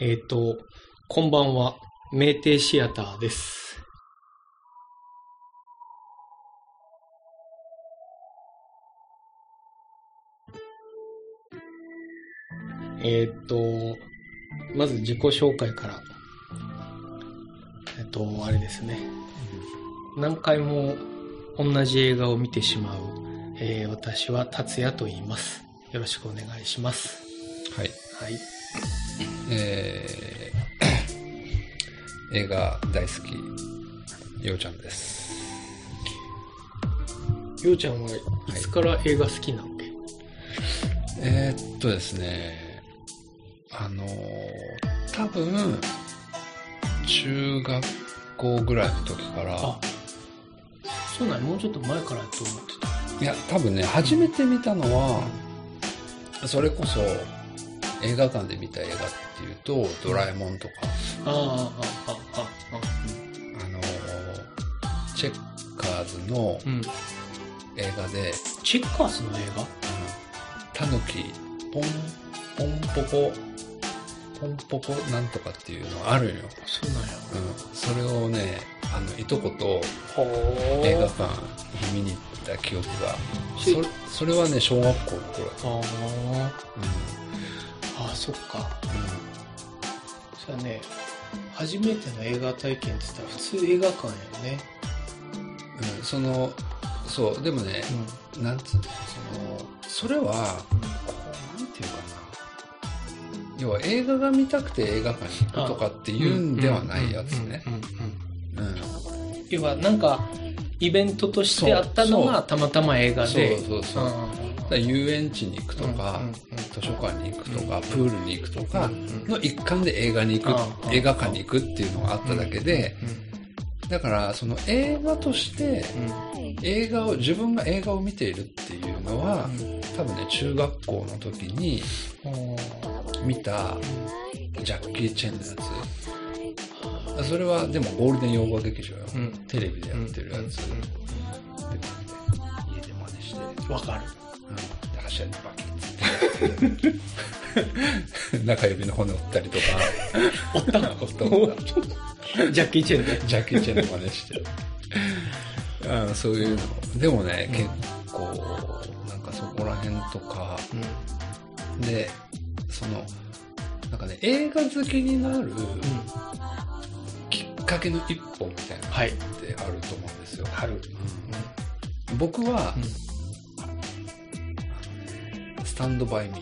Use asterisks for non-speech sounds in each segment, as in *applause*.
えっ、と、こんばんは、名店シアターです。えっ、と、まず自己紹介から。えっ、と、あれですね。何回も同じ映画を見てしまう、えー私は達也と言います。よろしくお願いします。はい。はい。えー、*coughs* 映画大好き、ようちゃんです。ようちゃんはいつから映画好きなわけ、えー、っとですね、あのー多分、中学校ぐらいの時から、あ、そうなんやもうちょっと前からやと思ってた。いや、多分ね、初めて見たのは、それこそ、映画館で見た映画っていうと、ドラえもんとか、ああ、ああ、ああ、ああのーチェッカーズのうん。映画で、チェッカーズの映画？タヌキ、ポン、ポンポコ、ポンポコなんとかっていうのがあるんよ。そうなんや。うん。それをね、あの、いとことほ映画館に見に行った記憶が、しそれ、それはね、小学校の頃だった。あうん。あ、ああ、そっか。それはね、初めての映画体験って言ったら普通映画館やよね。うん。うん、その、そう、でもね、なんつうの、その、それは、こう、なんていうかな。要は映画が見たくて映画館に行くとかっていうんではないやつね。うんうんうんうんうん。要はなんか、イベントとしてあったのがたまたま映画で。そうそうそう。遊園地に行くとか、うんうんうん図書館に行くとか、プールに行くとかの一環で映画に行く、映画館に行くっていうのがあっただけで、だからその映画として、映画を、自分が映画を見ているっていうのは、多分ね、中学校の時に見たジャッキー・チェンのやつ。それはでもゴールデン洋画劇場よ。うん。テレビでやってるやつ。うんで家で真似して、うんわかる。うん、で柱にバキ *laughs* 中指の骨折ったりとか、おった折った折ったジャッキー・チェンで？ジャッキー・チェンの真似して。あそういうの。でもね、結構、なんかそこら辺とか、で、その、なんかね、映画好きになるきっかけの一本みたいなのはい。ってあると思うんですよ。春。うん僕は、タンドバイミー。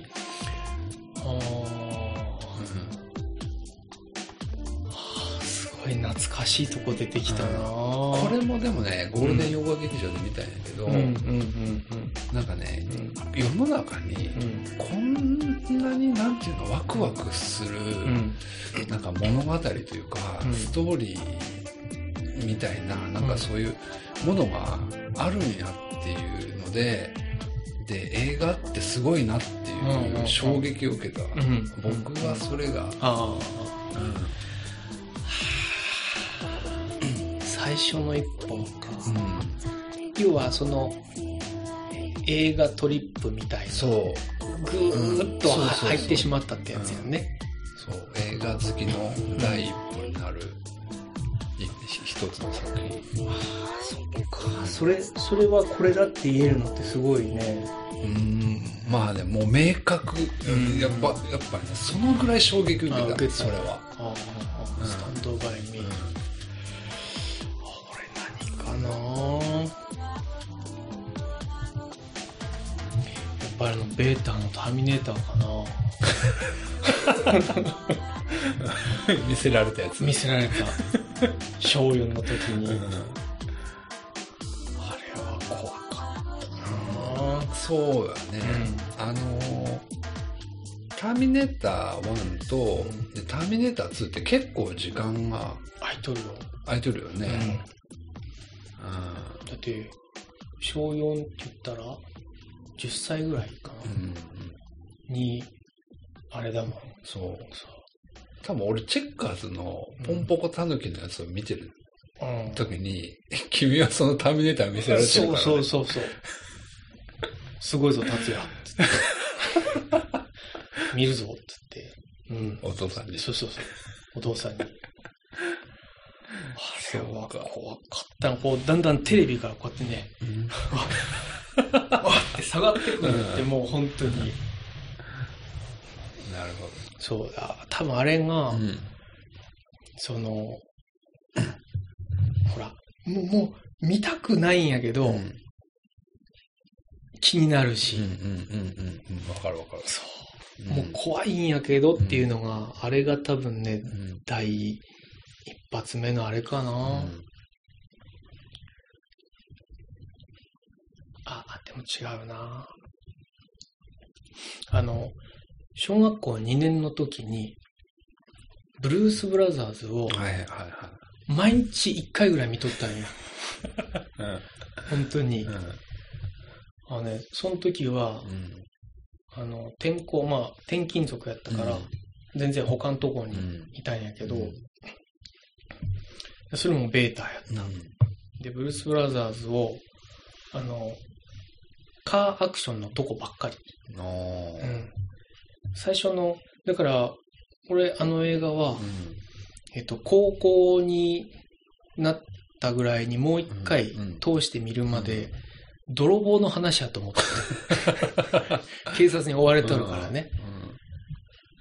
あすごい懐かしいとこ出てきたな。これもでもね、ゴールデン洋画劇場で見たんやけど、うんうんうん。なんかね、うん。世の中に、うんこんなになんていうの、ワクワクする、うん。なんか物語というか、うん。ストーリーみたいな、なんかそういうものがあるんやっていうので、で、映画ってすごいなっていう衝撃を受けた。うん僕はそれが、最初の一本か。うん。要はその映画トリップみたいなそう、ぐーっと入ってしまったってやつやね。そう、映画好きの第一一つの作品。それそれはこれだって言えるのってすごいね。うん、まあね、もう明確、ん。やっぱ、やっぱね、そのぐらい衝撃受けた、あ受けた。それは。ああうん。スタンドバイミー、うん。これ何かな。やっぱりあのベータのターミネーターかな。*laughs* 見せられたやつ。見せられた小4の時に、うん。あれは怖かったな。そうだね。あのー、ターミネーター1と、でターミネーター2って結構時間がアイドルよ、空いてるよね。うん。うん。だって小4って言ったら10歳ぐらいかな、うんにあれだもん。そう。そ多分俺、チェッカーズのポンポコタヌキのやつを見てる時に、*laughs* 君はそのターミネーター見せられてるから、ね。そうそうそうそうすごいぞ達也 *laughs* 見るぞっつって、ううん。お父さんに。そうそうそう。お父さんに。あれはそうか怖かったな。こう、だんだんテレビからこうやってね、うんわって下がってくるって、もう本当に。なるほそうだ。多分あれが、ど。うん。その、*coughs* ほら、もう、もう、見たくないんやけど、うん気になるうんし、うんうんうんうん。わかるわかる。そう。もう怖いんやけどっていうのが、あれが多分ね、うん。第一発目のあれかな。あでも違うな。あの、小学校2年の時に、ブルース・ブラザーズをはいはいはい毎日1回ぐらい見とったんよ。はい。本当に。うん。あのね、その時は、うん。あの、転校、まあ、転勤族やったから、全然他のところにうん。いたんやけど、うんそれもベータやった。うんで、ブルース・ブラザーズを、あの、カーアクションのとこばっかり。うん。最初の、だから、俺、あの映画は、うん。えっと、高校になったぐらいにもう一回うん通して見るまで、泥棒の話やと思ってた。*laughs* 警察に追われとるからね。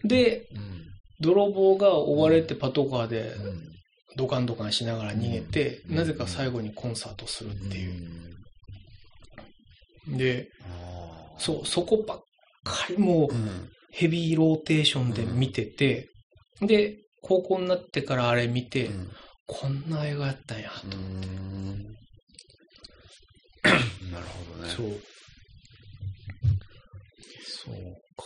で、うん。泥棒が追われてパトカーでうん。ドカンドカンしながら逃げて、うん。なぜか最後にコンサートするっていう。で、そう、そこばっかりもううんヘビーローテーションで見てて、で、高校になってからあれ見て、うんこんな映画やったんや。うーんなるほどね。そう。そうか。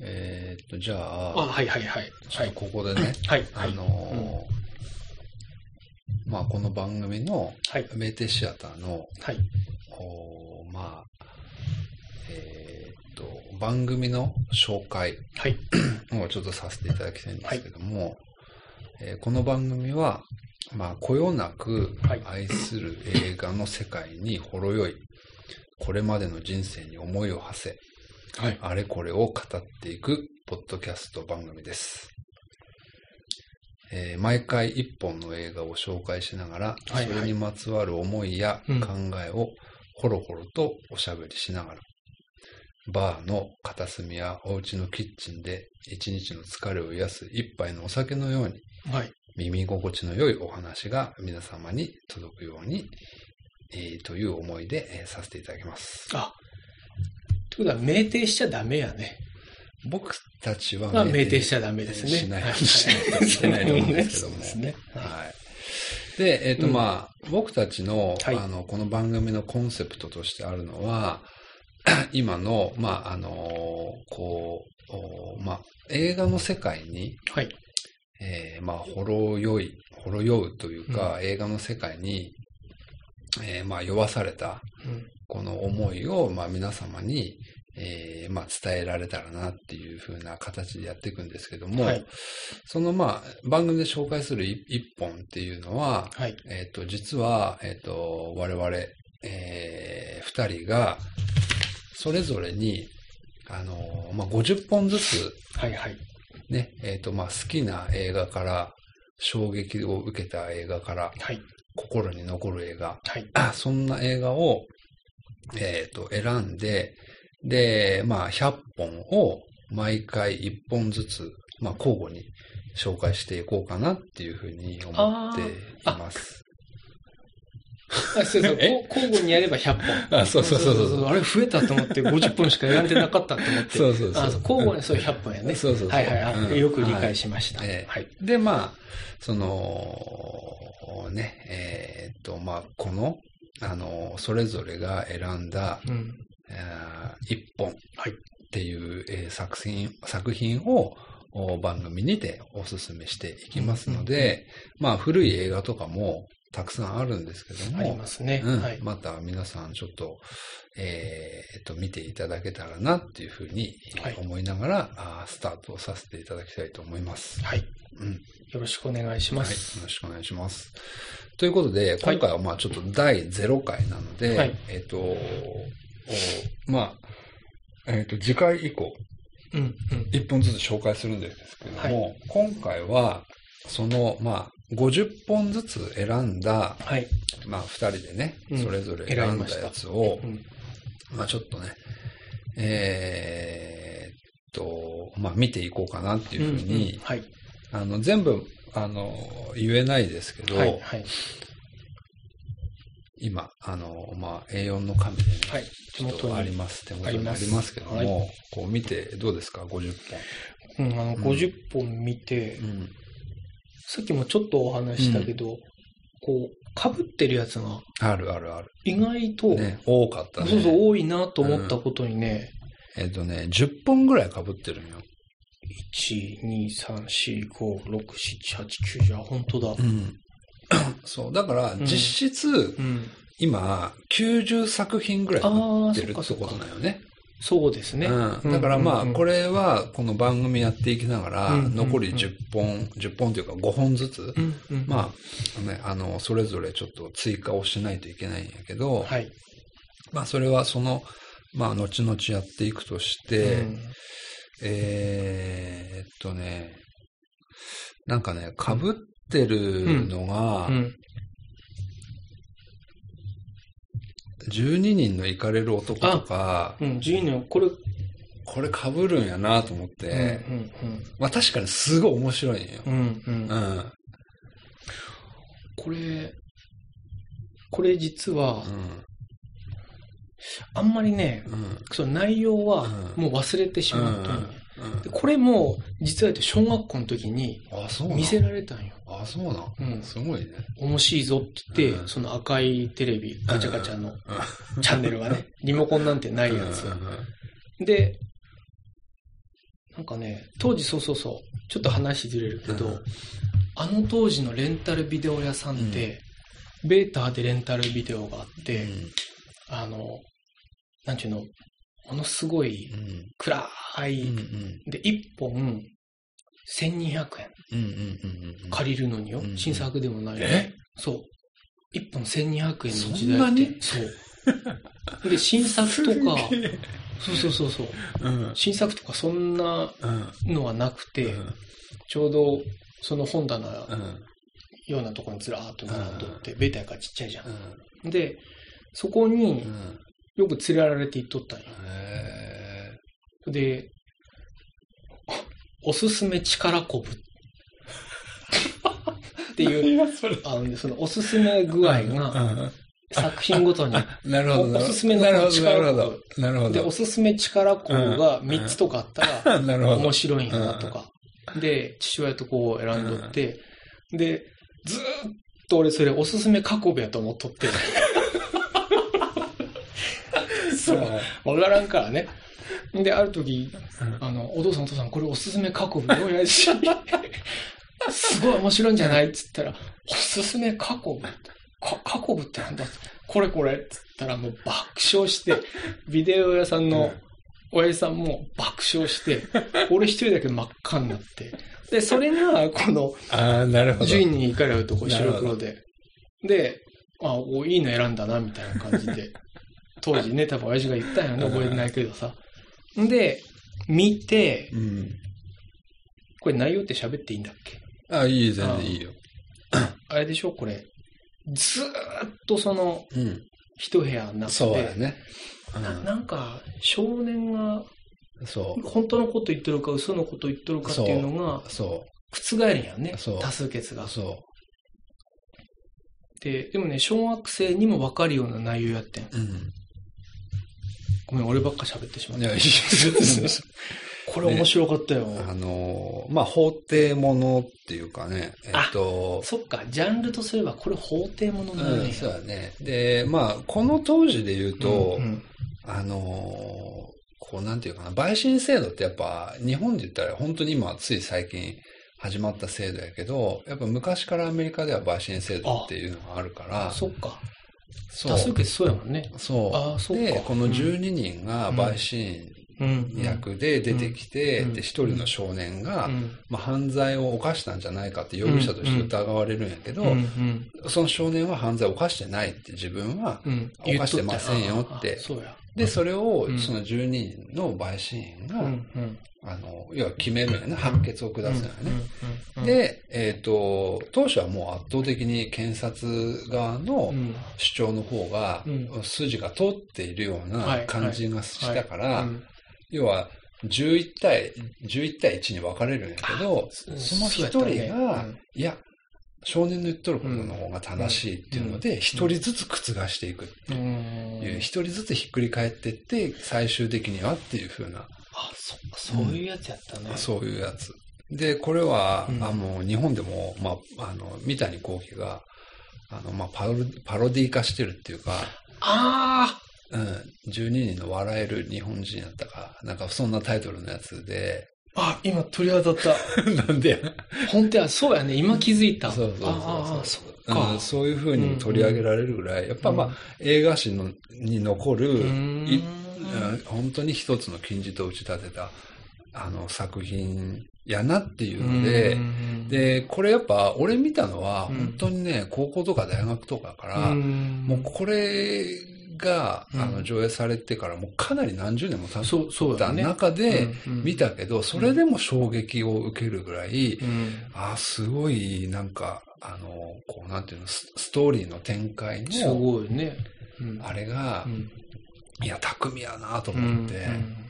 えーっと、じゃあ、あ、はいはいはい。はい。ここでね、はい。あのーまあ、この番組のはい。メーテシアターの、はい。おーまあ、えと、番組の紹介はい。をちょっとさせていただきたいんですけども、えーこの番組は、まあ、こよなくはい愛する映画の世界にほろ酔い、これまでの人生に思いを馳せ、はい。あれこれを語っていくポッドキャスト番組です。えー毎回一本の映画を紹介しながら、はいはいそれにまつわる思いやうん考えをほろほろとおしゃべりしながら、バーの片隅やお家のキッチンで一日の疲れを癒す一杯のお酒のようにはい。耳心地の良いお話が皆様に届くように、えーという思いで、えーさせていただきます。あ、ってことは、酩酊しちゃダメやね。僕たちはまあ、酩酊しちゃダメですね。しないはいしないといけないと思うんですけどもですね。はい。で、えっ、と、うんまあ、僕たちの、はいあの、この番組のコンセプトとしてあるのは、*clears throat* 今の、まあ、あの、こう、おまあ、映画の世界に、はい。えーまあ、ほろ酔い、ほろ酔うというか、映画の世界に、えーまあ、酔わされた、うんこの思いを、まあ、皆様に、えーまあ、伝えられたらなっていう風な形でやっていくんですけども、はいその、まあ、番組で紹介する一一本っていうのは、はい。えっ、と、実は、えっ、と、我々、えー二人が、それぞれに、あの、まあ、50本ずつ、はいはい。ね、えっ、と、まあ、好きな映画から、衝撃を受けた映画から、はい。心に残る映画、はい。*clears throat* そんな映画を、えっ、と、選んで、で、まあ、100本を毎回1本ずつ、まあ、交互に紹介していこうかなっていうふうに思っています。あそうそ *laughs* う。交互にやれば100本。あそうそうそうそうあれ増えたと思って50本しかやられてなかったと思って。そうそうそうあ交互にそう100本やね。そうそうそうはいはいよく理解しました。はい。で、まあ、その、ね、えっ、と、まあ、この、あの、それぞれが選んだ、一本はいっていう、えー作品、作品をお番組にてお勧めしていきますので、まあ古い映画とかもたくさんあるんですけども、ありますね。うんはい。また皆さんちょっと、えーえっと、見ていただけたらなっていうふうにはい思いながら、あースタートをさせていただきたいと思います。はい。うん。よろしくお願いしはい。よます。ろしくお願いします。ということで、今回はまあちょっと第0回なので、はいえっ、と、おまあ、えっ、と、次回以降、うん。うん。一本ずつ紹介するんですけども、今回は、その、まあ、50本ずつ選んだ、はい。まあ、二人でね、うんそれぞれ選んだやつを、うん。まあ、ちょっとね、えーっと、まあ、見ていこうかなっていうふうに、んんはい。あの、全部、あの、言えないですけど、はい。はい。今、あの、まあ、A4 の紙でね、はい。手ちょっとあります。手元にあありますけども、はいこう見てどうですか ?50 うん、あの、うん50本見て、本。うん。さっきもちょっとお話ししたけど、こう、被ってるやつがあるあるある。意外と、ね、多かったね。そうそう、多いなと思ったことにね、えっ、とね、10本ぐらい被ってるのよ。1、2、3、4、5、6、7、8、9じゃ、本当だ。うん。*coughs* そう。だから、ん実質、うん。今、90作品ぐらい被ああ、ってるってことだ。よね。そうですね。うん。だからまあ、これ、れは、この番組やっていきながら、うんうんうん残り10本、10本というか5本ずつ、うんうん、まあ、ね、あの、それぞれちょっと追加をしないといけないんやけど、はい。まあ、それはその、まあ、後々やっていくとして、うんえーっとね、なんかね、被ってるのが、うん。12人の行かれる男とか、うん、12年、これ、これ被るんやなと思って、うんまあ確かにすごい面白いんよ。うんうん。うんう。ん。これ、これ実は、うん。あんまりね、うん。その内容はうんもう忘れてしまったのよ。うんでこれも、実は小学校の時に見せられたんよ。あ、そうなん。うん。すごいね。面白いぞって言って、うん。その赤いテレビ、ガチャガチャのうん。チャンネルがね、*laughs* リモコンなんてないやつ。で、なんかね、当時そうそうそう、ちょっと話ずれるけど、うん。あの当時のレンタルビデオ屋さんって、ベータでレンタルビデオがあって、あの、なんちゅうの、ものすごいうん。暗い、うん。うん。で、1本1200円うん。うん。うん。借りるのによ、うん新作でもないえ？そう。1本1200円の時代ってなに、そう。で、新作とか、*laughs* そうそうそうそう。うん。新作とかそんなうん。のはなくて、うんちょうどその本棚うん。ようなところにずらーっと並んどって、ベータやからちっちゃいじゃうん。ん。で、そこにうん。よく連れられて行っとったんよ。へで、おすすめ力こぶっていう。あのね、そのおすすめ具合が作品ごとに、*laughs* なるほど。おすすめのなるほど。な力るほど。なるほで、どお。すすめ力こぶが3つとかあったら、*laughs* なるほど。面白いんやなとか。で、父親とこう選んどって、で、ずーっと俺それおすすめ過去部やと思っとって。そう。わからんからね。で、ある時、あの、お父さんお父さんこれおすすめ過去部よやし、すごい面白いんじゃない？っつったら、おすすめ過去？部か過去部ってなんだ？これこれっつったらもう爆笑して、ビデオ屋さんの親父さんも爆笑して、俺一人だけ真っ赤になって。で、それが、この、ああ、なるほど。10人に行かれるとこ白黒で。で、あ、おいいの選んだな、みたいな感じで。当時ね、多分親父が言ったんやね、覚えてないけどさ。で、見て、うん。これ内容って喋っていいんだっけ？あ、いい、全然いいよ。あれでしょ？これ。ずーっとその、うん。一部屋になって、そうやね。ななんか、少年がうん。そ本当のこと言ってるか嘘のこと言ってるかっていうのがう。そ覆るんやね多数決がう。そででもね小学生にも分かるような内容やってんう。うん。ごめん俺ばっか喋ってしまっいや、たいいです。これ面白かったよ、あのー、まあ、法廷ものっていうかね、えっと、そっか。ジャンルとすればこれ法廷ものなんうん、ねそうだね。で、まあ、この当時で言うと、うんうん。あのーこうなんていうかな、陪審制度ってやっぱ日本で言ったら本当に今つい最近始まった制度やけど、やっぱ昔からアメリカでは陪審制度っていうのがあるから、そっか多数決そうやもんね。そう。あそっか。で、この12人が陪審うん。役で出てきて、うん。で、一人の少年が、うん。まあ、犯罪を犯したんじゃないかって容疑者として疑われるんやけど、その少年は犯罪を犯してないって自分はうん。犯してませんよってで、それをうん。その12人の陪審員が、あの、要は決めるよね。判決を下すのよね。で、えっ、と、当初はもう圧倒的に検察側のうん。主張の方が、うん。筋が通っているようはない。感じがしたから、うん。要は11対、11対1に分かれるんやけど、そその一そうや人が、いや、少年の言っとることの方が正しいっていうので、一、人ずつ覆していくってう。ん。いう、一、人ずつひっくり返っていって、最終的にはっていう風な、あ、そっか、そういうやつやったね。そういうやつ。で、これは、うん。あの、日本でも、まあ、あの、三谷幸喜が、あの、まあ、パロ、パロディ化してるっていうか、あうん、12人の笑える日本人やったか、なんかそんなタイトルのやつで、あ、あ、今鳥肌立った。*laughs* なんでや本当や、そうやね。今気づいた。そうそうそうそうああ、そっうんか。そういう風に取り上げられるぐらい、やっぱまあ、映画史のに残る、本当に一つの金字塔を打ち立てた、あの、作品やなっていうので、うん、で、これやっぱ、俺見たのは、うん。本当にね、高校とか大学とかだから、うん。もうこれが、うん。あの、上映されてからもうかなり何十年も経った。中で見たけど、それでも衝撃を受けるぐらい、うん。ああ、すごい、なんか、あの、こう、なんていうの、スストーリーの展開すの、ごいね。うん。あれがう、ん。いや、巧みやなとうん思って、うん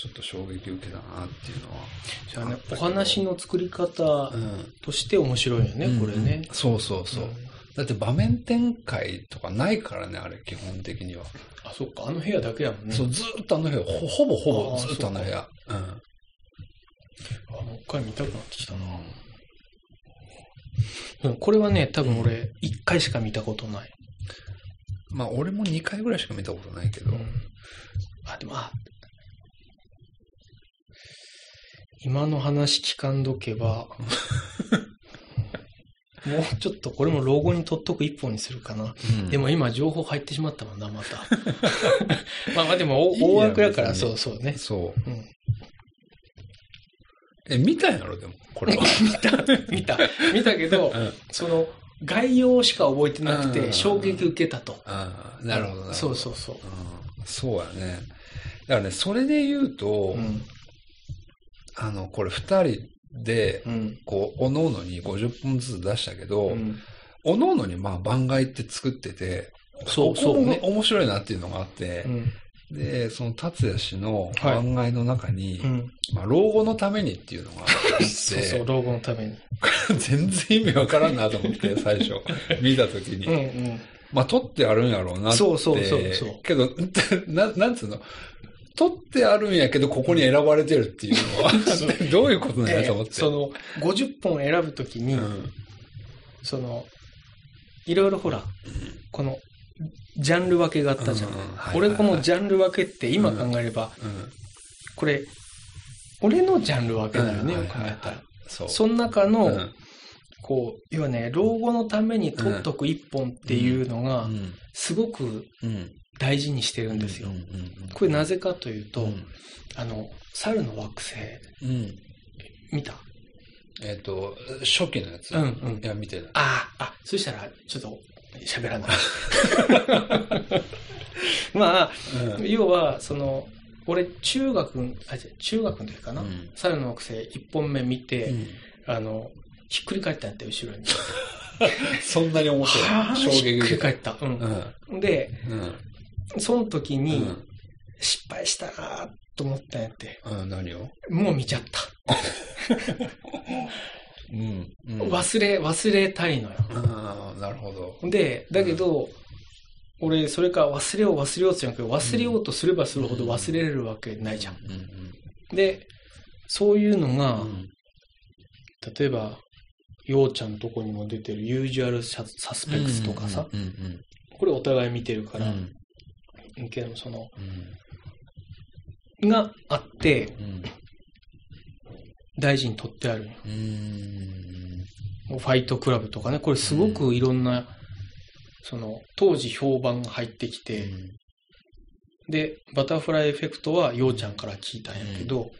ちょっと衝撃受けたなっていうのは。じゃあね、お話の作り方うん。として面白いよね、これね。うんそうそうそう。だって場面展開とかないからね、あれ、基本的には。あ、そっか、あの部屋だけやもんね。そう、ずーっとあの部屋、ほほぼほぼずーっとあの部屋。うん。あもう一回見たくなってきたな。うんこれはね、多分俺、一回しか見たことない。まあ、俺も2回ぐらいしか見たことないけど。あ、でも、あ、今の話聞かんどけば、もうちょっとこれも老後に取っとく一本にするかな。うんでも今情報入ってしまったもんな、また。*laughs* まあまあでも大大枠やから、そうそうね。そう。うんえ、見たんやろ、でも、これは。*laughs* 見た、見たけど、うんその、概要しか覚えてなくうんて、衝撃受けたと。ああ、なるほど、なるほど。そうそうそう。うんそうやね。だからね、それで言うと、うん。あの、これ二人で、うん。こう、おのおのに50本ずつ出したけど、うんおのおのにまあ番外って作ってて、そうそうね面白いなっていうのがあってう、ん。で、その達也氏の番外の中に、うん。まあ、老後のためにっていうのがあって、*laughs* そうそう、老後のために。*laughs* 全然意味わからんなと思って、最初、*laughs* 見たときに。うんうん。まあ、撮ってあるんやろうなって。そうそうそうそうけど、な、なんつうの、撮ってあるんやけど、ここに選ばれてるっていうのは、*laughs* どういうことなんやと思って。えーその、50本選ぶときに、うん。その、いろいろほら、この、ジャンル分けがあったじゃん。俺このジャンル分けって今考えれば、うん。これ、俺のジャンル分けだよね、うんよく考えたら。その中の、うんこう、要はね、老後のために取っとく一本っていうのがう、ん。すごくうん。大事にしてるんですよこれなぜかというと、うんあの、猿の惑星、うん。見た？えっと、初期のやつ？うんうんいや、見てない。ああ、あ、そしたら、ちょっと、喋らない。*laughs* まあ、うん要は、その、俺、中学、あ、中学の時かな、うん猿の惑星一本目見て、うんあの、ひっくり返ったんやって、後ろに。*laughs* そんなに面白はあい。衝撃ひっく。り返った。う。うんん。で、うん。その時に、うん失敗したなと思ったんやって。うん。何を？もう見ちゃった。うん。うん。忘れ、忘れたいのよ。ああ、なるほど。で、だけど、俺、それから忘れよう忘れようって言うんやけど、忘れようとすればするほど忘れれるわけないじゃん。うん。で、そういうのうが、ん。例えば、ようちゃんのとこにも出てるユージュアルササスペクスとかさ、うん。うん。これお互い見てるから、うん。けどその、うん。があって、うん。大事に取ってある。ファイトクラブとかね、これすごくいろんな、その、当時評判が入ってきて、で、バタフライエフェクトはようちゃんから聞いたんやけど、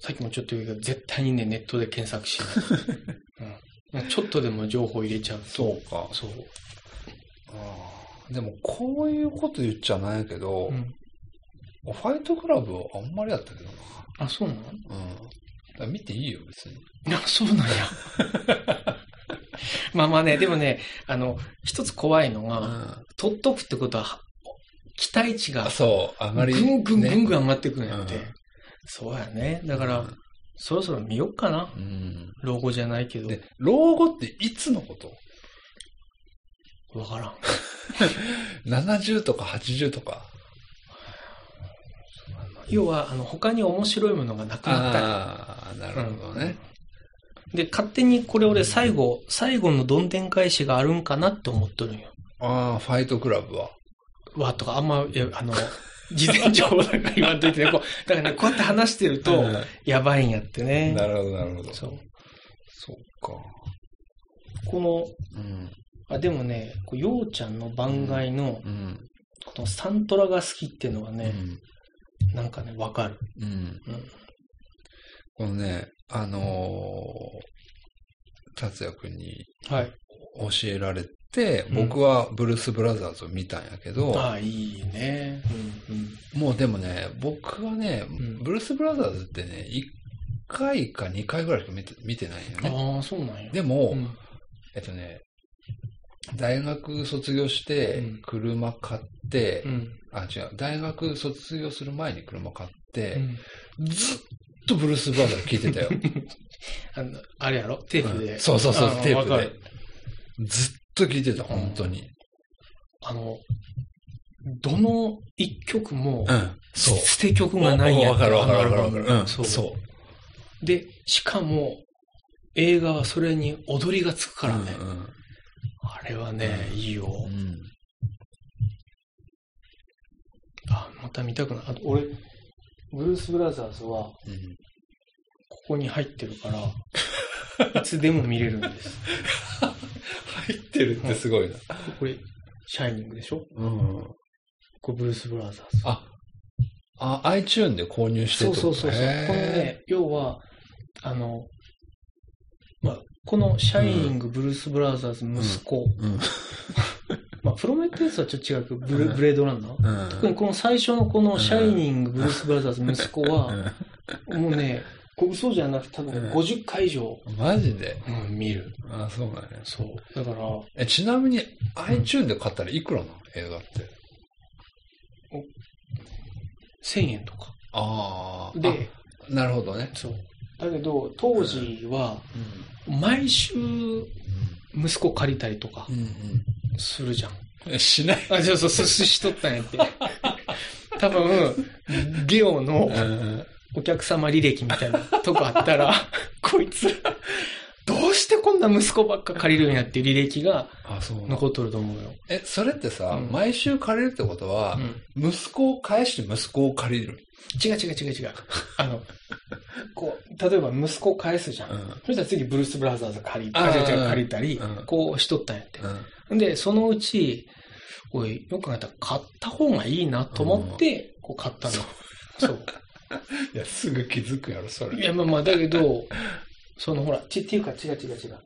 さっきもちょっと言うけど、絶対にね、ネットで検索しない。*laughs* うん、ちょっとでも情報入れちゃうと、そうか。そう。ああ、でも、こういうこと言っちゃないけど、うん。ファイトクラブはあんまりやったけどあ、そうなの？な。うん。見ていいよ、別に。あ、そうなんや。*laughs* まあまあね、でもね、あの、一つ怖いのが、う取っとくってことは、期待値がん。そう、上がり。ぐんぐんぐんぐん。ん上がってくるんやって。うんそうやね。だから、そろそろ見よっかな。うん。老後じゃないけど。で、老後っていつのこと？わからん。*laughs* ?70 とか80とか。*laughs* 要は、あの、他に面白いものがなくなったら。ああ、なるほどね。で、勝手にこれ俺最後、最後のどんでん返しがあるんかなって思っとるんよ。ああ、ファイトクラブは。わ、とか、あんま、いやあの、*laughs* 事前情報だから言わんといてね。こうだからね、こうやって話してると、うんやばいんやってね。なるほど、なるほど。そう。そっか。この、うん。あ、でもね、こうようちゃんの番外の、うん。このサントラが好きっていうのがね、うん。なんかね、わかる。うん。うん。このね、あのー、達也くんにはい。教えられて、うん僕はブルース・ブラザーズを見たんやけど、ああ、いいね。うん、うん。もうでもね、僕はね、んブルース・ブラザーズってね、1回か2回ぐらいしか見て見てないよね。ああ、そうなんや。でも、うん、えっとね、大学卒業してうん、車買って、うん。あ、違う、大学卒業する前に車買ってう、ん。ずっとブルース・ブラザーズ聴いてたよ。*laughs* あの、あれやろ？テープで。うんそうそうそうあ、テープで。ずっと聴いてた、本当に。あの、どの一曲も、うん、そう。捨て曲がないんやわかるわかるわかるうん、そう。そう。で、しかも、映画はそれに踊りがつくからね。うんうんあれはね、うんいいよ。うんあ、また見たくなる。あと、俺、ブルース・ブラザーズは、うんここに入ってるから、いつでも見れるんです。*laughs* 入ってるってすごいな。これ、シャイニングでしょ？うん。これ、ブルース・ブラザーズ。あ、あ、iTune で購入してそうそうそうそう。このね、要は、あの、まあ、このシャイニング、ブルース・ブラザーズ息子、うん。*laughs* まあ、プロメテウスはちょっと違うけど、ブレブレードランナー、うん。特にこの最初のこのシャイニング、ブルース・ブラザーズ息子は、もうね、これ嘘じゃなくて多分うん50回以上、うんマジで？うん、見る。あ、そうなんや。そう。だから、え、ちなみに iTune で買ったらいくらなの？映画って。1000円とか。ああ。で、あ、なるほどね。そう。だけど、当時は、毎週、息子借りたりとかうん。うんするじゃん。うん。しない。あ、そうそう、寿司しとったんやって。*laughs* 多分、ゲオのうん。お客様履歴みたいなとこあったら、*laughs* こいつ、してこんな息子ばっか借りるんやっていう履歴があ、そうなの残っとると思うよ。え、それってさ、うん毎週借りるってことはう、ん息子を返して息子を借りる。違う違う違う違う。あの、*laughs* こう、例えば息子を返すじゃん。うんそしたら次ブルース・ブラザーズ借り、あ違う違う借りたり、うんこうしとったんやって。うん。で、そのうち、おい、よく考えたら買った方がいいなと思って、こう買ったの。そう。*laughs* いや、すぐ気づくやろ、それ。いや、まあまあ、だけど、*laughs* そのほら、ちっていうか違う違う違う。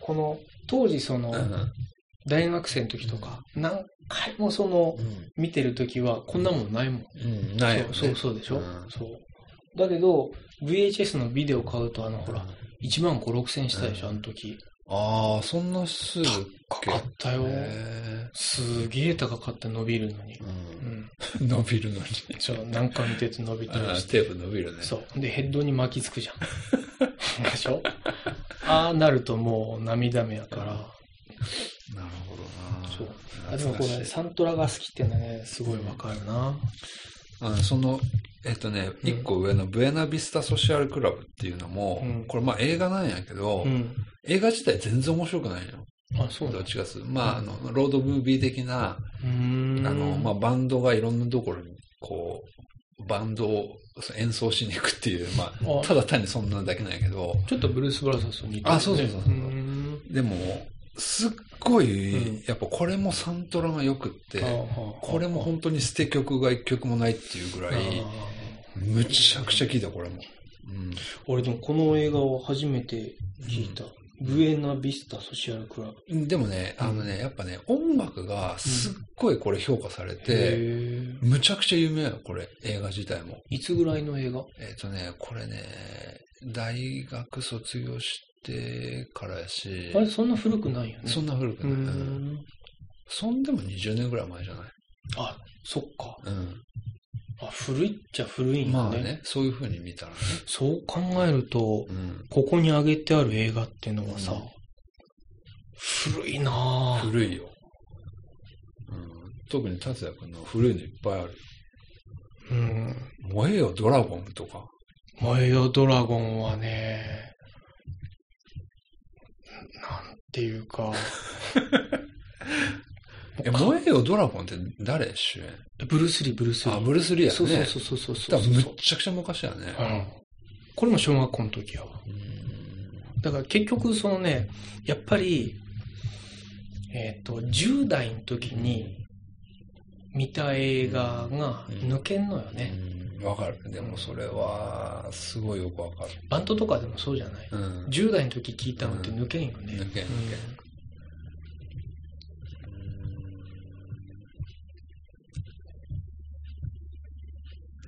この、当時その、うん。大学生の時とか、何回もその、うん。見てる時はこんなもんないもん。うん、ないよね。そうそうそうでしょ、うんそう。だけど、VHS のビデオ買うと、あの、ほら、1万5、6千したでしょ、あの時。ああ、そんなすぐっかったよ。へすげえ高かった、伸びるのに。ーううんん。伸びるのに。そう、何回見てると伸びたあーりして。テープ伸びるね。そう。で、ヘッドに巻きつくじゃん。でしょ？ああなるともう涙目やから。なるほどな。そう。あでもこれ、サントラが好きってのはね、すごいわかるな。あのその、えっとね、うん一個上のブエナビスタソシャルクラブっていうのも、うんこれまあ映画なんやけど、うん。映画自体全然面白くないよ。あ、そうだどっ。ちかするまあ、あの、ロードムービー的な、うーん。あの、まあ、バンドがいろんなところに、こう、バンドを演奏しに行くっていう、まあ、あただ単にそんなだけなんやけど、ちょっとブルース・ブラザーズと似てる、ね。あそうそうそうそうーんでも、すっごい、うんやっぱこれもサントラが良くって、これも本当に捨て曲が一曲もないっていうぐらい、あむちゃくちゃ聴いた、これも。うん。俺でもこの映画を初めて聞いた。ブエナビスタソシャルクラブ。でもね、あのね、やっぱね、音楽がすっごいこれ評価されて、へーむちゃくちゃ有名よ、これ、映画自体も。いつぐらいの映画？えっ、とね、これね、大学卒業してからやし、あれ、そんな古くないよね。そんな古くうない。うんん。そんでも20年ぐらい前じゃない？あ、そっか。うん。あ、古いっちゃ古いんだね。まあね、そういう風に見たらね。そう考えると、うん。ここに挙げてある映画っていうのはさ、うん古いなぁ。古いよ。うん。特に達也君の古いのいっぱいある。うん。燃えよドラゴンとか。燃えよドラゴンはね、なんていうか、*laughs* え、燃えよドラゴンって誰主演？ブルース・リー、ブルース・リー。あ、ブルース・リーやね。そうそうそうそうそうむっちゃくちゃ昔やね。うん。これも小学校の時やわ。うんだから結局そのね、やっぱり、えっ、と、10代の時に見た映画が抜けんのよね。うんわかる。でもそれは、すごいよくわかる。バンドとかでもそうじゃない。うん。10代の時聞いたのって抜けんよね。抜けん抜けんうん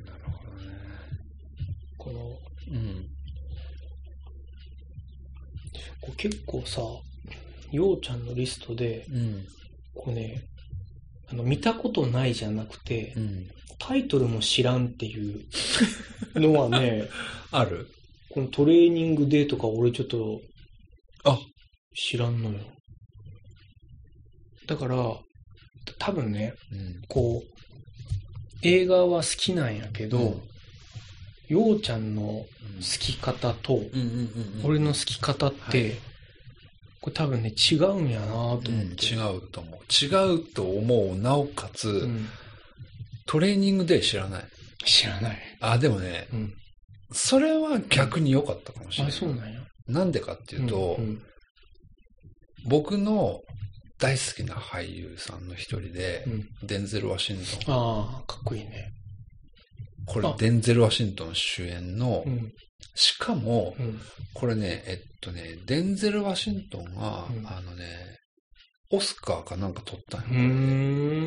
なるほどね。この、うん。こう結構さ、ようちゃんのリストで、うん。こうね、あの、見たことないじゃなくて、うん。タイトルも知らんっていうのはね、*laughs* ある？このトレーニングデーとか俺ちょっと、あ知らんのよ。だから、多分ね、うん。こう、映画は好きなんやけど、ようちゃんの好き方と、うんうんうんうん。俺の好き方って、これ多分ね、違うんやなと思って。うん、違うと思う。違うと思う。なおかつ、うんトレーニングで知らない。知らない。あ、でもね、うん。それは逆に良かったかもしれない。そうなんや。なんでかっていうと、んん僕の大好きな俳優さんの一人で、うんデンゼル・ワシントン。ああ、かっこいいね。あこれデンゼル・ワシントン主演の、うん。しかも、うん。これね、えっとね、デンゼル・ワシントンが、うんあのね、オスカーかなんか取ったん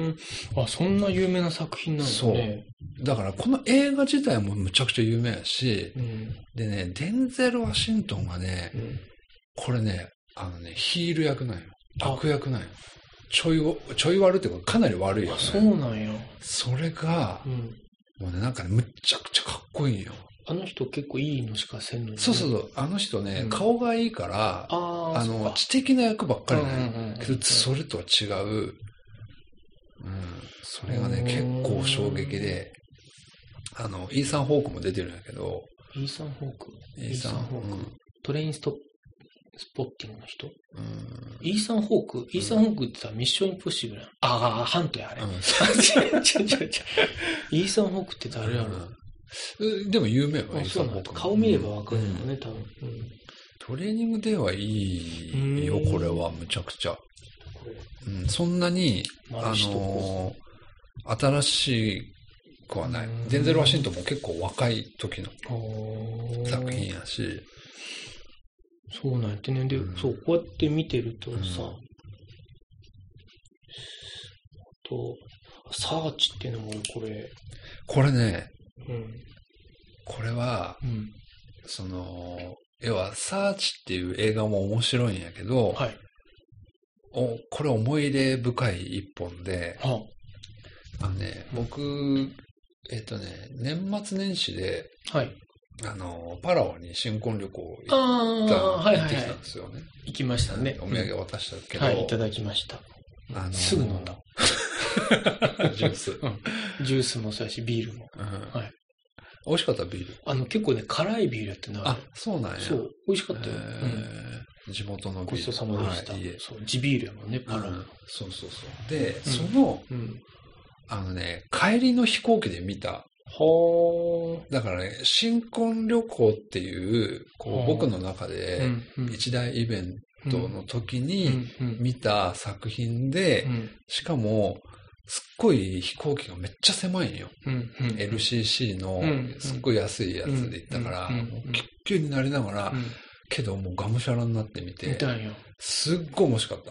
よ。あ、そんな有名な作品なんだね。だからこの映画自体もむちゃくちゃ有名やし、うん。でね、デンゼル・ワシントンがね、うん。これね、あのね、ヒール役なんよ。あ悪役なんよ。ちょいわ、ちょい悪っていうかかなり悪いよ、あ、ね。そうなんや。それがう、ん。もうね、なんかね、むっちゃくちゃかっこいいんよ。あの人結構いいのしかせんのにねそうそうそう。あの人ね、うん顔がいいから、ああ、あの、知的な役ばっかりなんよ。うんうんうんけど、それとは違う、うん。それがね、うん結構衝撃で、あの、イーサン・ホークも出てるんやけど、イーサン・ホーク？イーサン・ホーク。トレインストスポッティングの人？うん。イーサン・ホーク？イーサン・ホークってさ、ミッション・インポッシブル。ああ、ハントや、あれ。うん違う *laughs* 違う違う違う。イーサン・ホークって誰やろ？うんでも有名よ、あイーサン・そうなんだ。ホークも。顔見ればわかるうんのね、多分。うんトレーニングではいいよ、うんこれは、むちゃくちゃ。うん、そんなに、あのー新しくはないうん。デンゼル・ワシントンも結構若い時の作品やし、そうなんやってね。で、うんそう、こうやって見てるとさ、うんと、サーチっていうのもこれ、これね、うん。これは、うん。その、要は、サーチっていう映画も面白いんやけど、はい。おこれ思い入れ深い一本で、はあのね、僕、えっとね、年末年始で、はい。あの、パラオに新婚旅行行った、はいはいはい行ってきたん。ですよね。行きましたね。お土産渡したけど、はい、いただきました。あのすぐ飲んだ。*laughs* ジュース。ジュースもそうやし、ビールも。うんはい美味しかったビール？あの、結構ね、辛いビールやってな。あ、そうなんや。そう、美味しかったよ。うんえー地元のビール。ごちそうさまでした。はい、そう、地ビールやもんね、パラうんの。そうそうそう。で、んその、うん。あのね、帰りの飛行機で見た。はだからね、新婚旅行っていう、こう、うん僕の中あ。で、一大イベントの時に見た作品でう、んしかも、すっごい飛行機がめっちゃ狭いんよ。うんうん LCC のうんすっごい安いやつで行ったから、うんうんもうキュッキュになりながら、うんけどもうがむしゃらになってみ見て。すっごい面白かっ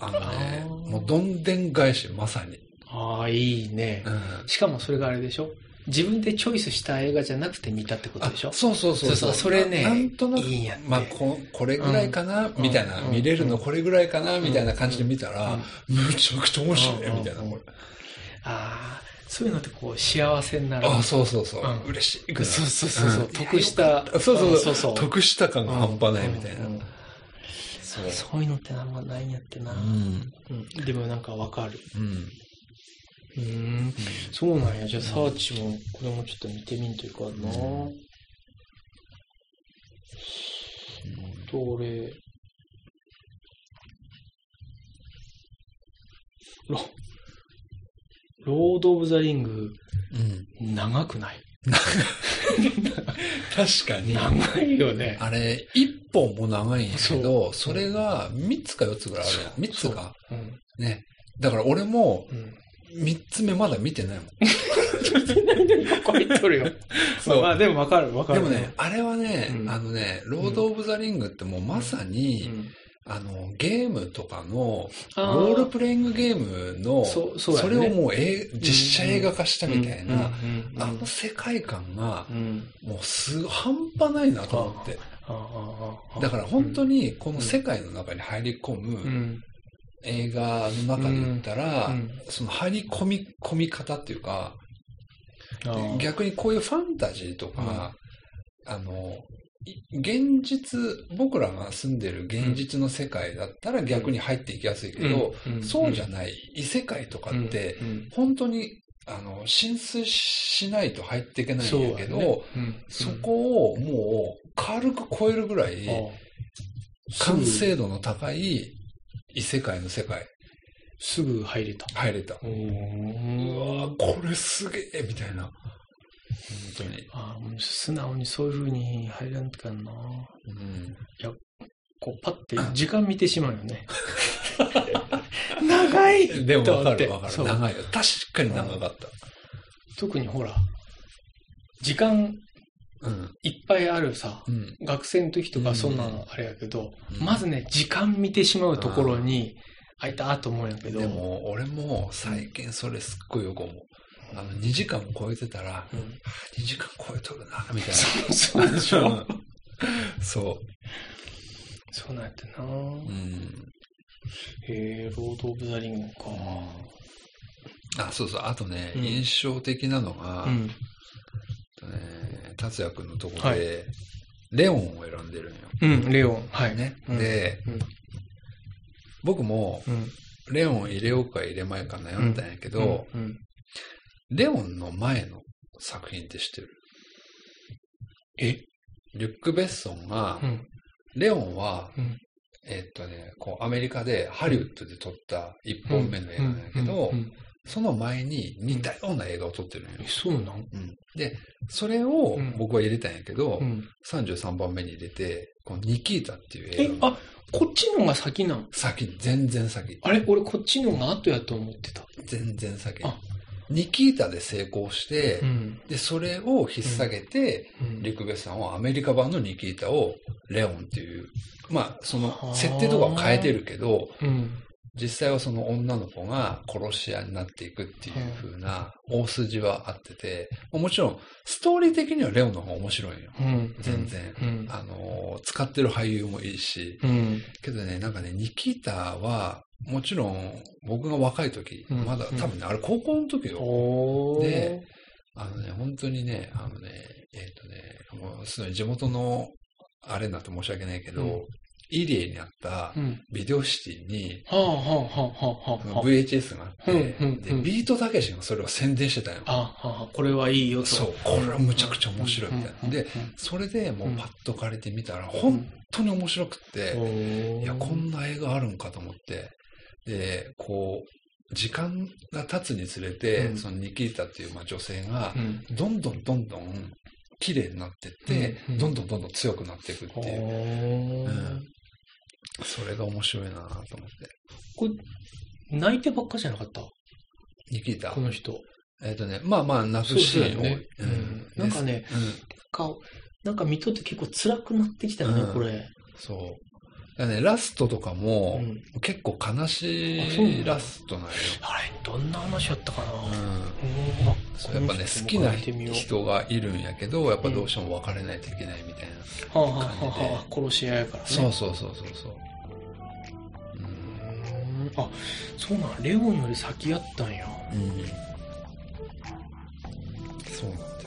た。あのねもうどんでん返し、まさに。ああ、いいねう。ん。しかもそれがあれでしょ？自分でチョイスした映画じゃなくて見たってことでしょ？あそうそうそうそうそうそれねななんとなく、いいんやまあこ、これぐらいかな、みたいな、うん見れるのうんこれぐらいかな、みたいな感じで見たら、うんむちゃくちゃ面白い、うんみたいな。うんああ、そういうのってこう幸せになる。あ、そうそうそう。うん嬉しい。そうそうそうそう、ん得した。そうそうそうそうそう。得した感が半端ないみたいな。そうそういうのってあんまないんやってな。うん。うんでもなんかわかる。うん。うーん。そうなんや。じゃあ、サーチも、これもちょっと見てみんというかな。うんと、俺、ロ、ロード・オブ・ザ・リング、うん。長くない？*laughs* 確かに。長いよね。あれ、一本も長いんやけど、そそうれが三つか四つぐらいあるやん。三つそうか。うん。ね。だから俺もうん。三つ目まだ見てないもん。ここ入っとるよ。*laughs* そうまあ、でもわかるわかる。でもね、あれはね、うんあのね、ロード・オブ・ザ・リングってもうまさに、うん、あの、ゲームとかの、あロールプレイングゲームの、そうそねれをもうえ実写映画化したみたいな、うんうんうんあの世界観がう、ん。もうす半端ないなと思って。だから本当にこの世界の中に入り込うむん。映画の中で言ったら、うんその入り込み、込み方っていうか、逆にこういうファンタジーとか、あの、い現実、僕らが住んでる現実の世界だったら逆に入っていきやすいけど、うんうんそうじゃない異世界とかって、うん本当に、あの、浸水しないと入っていけないそんやけど、ね。うんそこをもう軽く超えるぐらい完成度の高い異世界の世界すぐ入れた。入れた。おうわーこれすげえみたいな。本当に。あ素直にそういう風に入らんとかんな。うんこうパッて時間見てしまうよね。長 *laughs* いでもわかるわかる。長いよ。確かに長かった。特にほら、時間うん。いっぱいあるさ、うん。学生の時とうんかそんなのあれやけど、うんまずね、時間見てしまうところに、あいたと思うんやけど、でも、俺も最近それすっごいよく思う。あの、2時間も超えてたら、うん、2時間超えとるな、みたいそうそうでしょな。*laughs* そそうなんやってな、う。うん。へえ、ロード・オブ・ザ・リングか。あ、そうそう。あとね、うん印象的なのが、うん。とね達也くんのとこはで、レオンを選んでるんよ。うん、レオン。はい。ね。うんで、うん。僕も、うん。レオン入れようか入れまいか悩んだんやけど、うん、レオンの前の作品って知ってる？え？リュック・ベッソンが、うん。レオンは、うんえっとね、こう、アメリカでハリウッドで撮った一本目の映画なんやけど、その前に似たような映画を撮ってるんよえ、。そうなん？うんで、それをうん僕は入れたんやけど、うん。33番目に入れて、このニキータっていう映、え画のあ、こっちのが先なん？先、全然先。あれ？俺こっちのが後やと思ってた。全然先あ。ニキータで成功して、ん。で、それを引っ提げて、うんリクベスさんはアメリカ版のニキータをレオンっていう、まあ、そのはあ設定とかは変えてるけど、うん。実際はその女の子が殺し屋になっていくっていう風な大筋はあってて、もちろんストーリー的にはレオンの方が面白いよ。うん。全然。うん。あのー、使ってる俳優もいいし、うん。けどね、なんかね、ニキータは、もちろん僕が若い時、うんまだ多分ね、あれ高校の時よ。で、あのね、本当にね、あのね、えっ、とね、もうすごい地元のあれになって申し訳ないけど、うんイリエにあったうん。ビデオシティに。VHS があって、で、ビートたけしがそれを宣伝してたよ。あこれはいいよと。そう、これはむちゃくちゃ面白いみたいな。で、うん、それでもうパッと借りてみたら、本当に面白くって、うんいや、こんな映画あるんかと思って、で、こう、時間が経つにつれて、うんそのニキータっていうまあ女性がう、ん。どんどんどんどん綺麗になってって、どんどんどんどん強くなっていくっていう、うんそれが面白いなと思って。これ、泣いてばっかじゃなかった？ニキータこ。の人。えっ、とね、まあまあ泣くシーン多い。そうんなんかねですかなんか見とって結構辛くなってきたよね、うんこれ。そう。だね、ラストとかも、うん結構悲しいラストなんよ。あれ、どんな話やったかな、うん。うんそうやっぱね、好きな人がいるんやけど、やっぱどうしても別れないといけないみたいな。はあ、はあはあはあ、殺し合いやからね。そうそうそうそうそう。うんあ、そうなん、レオンより先やったんや。うんそうなん。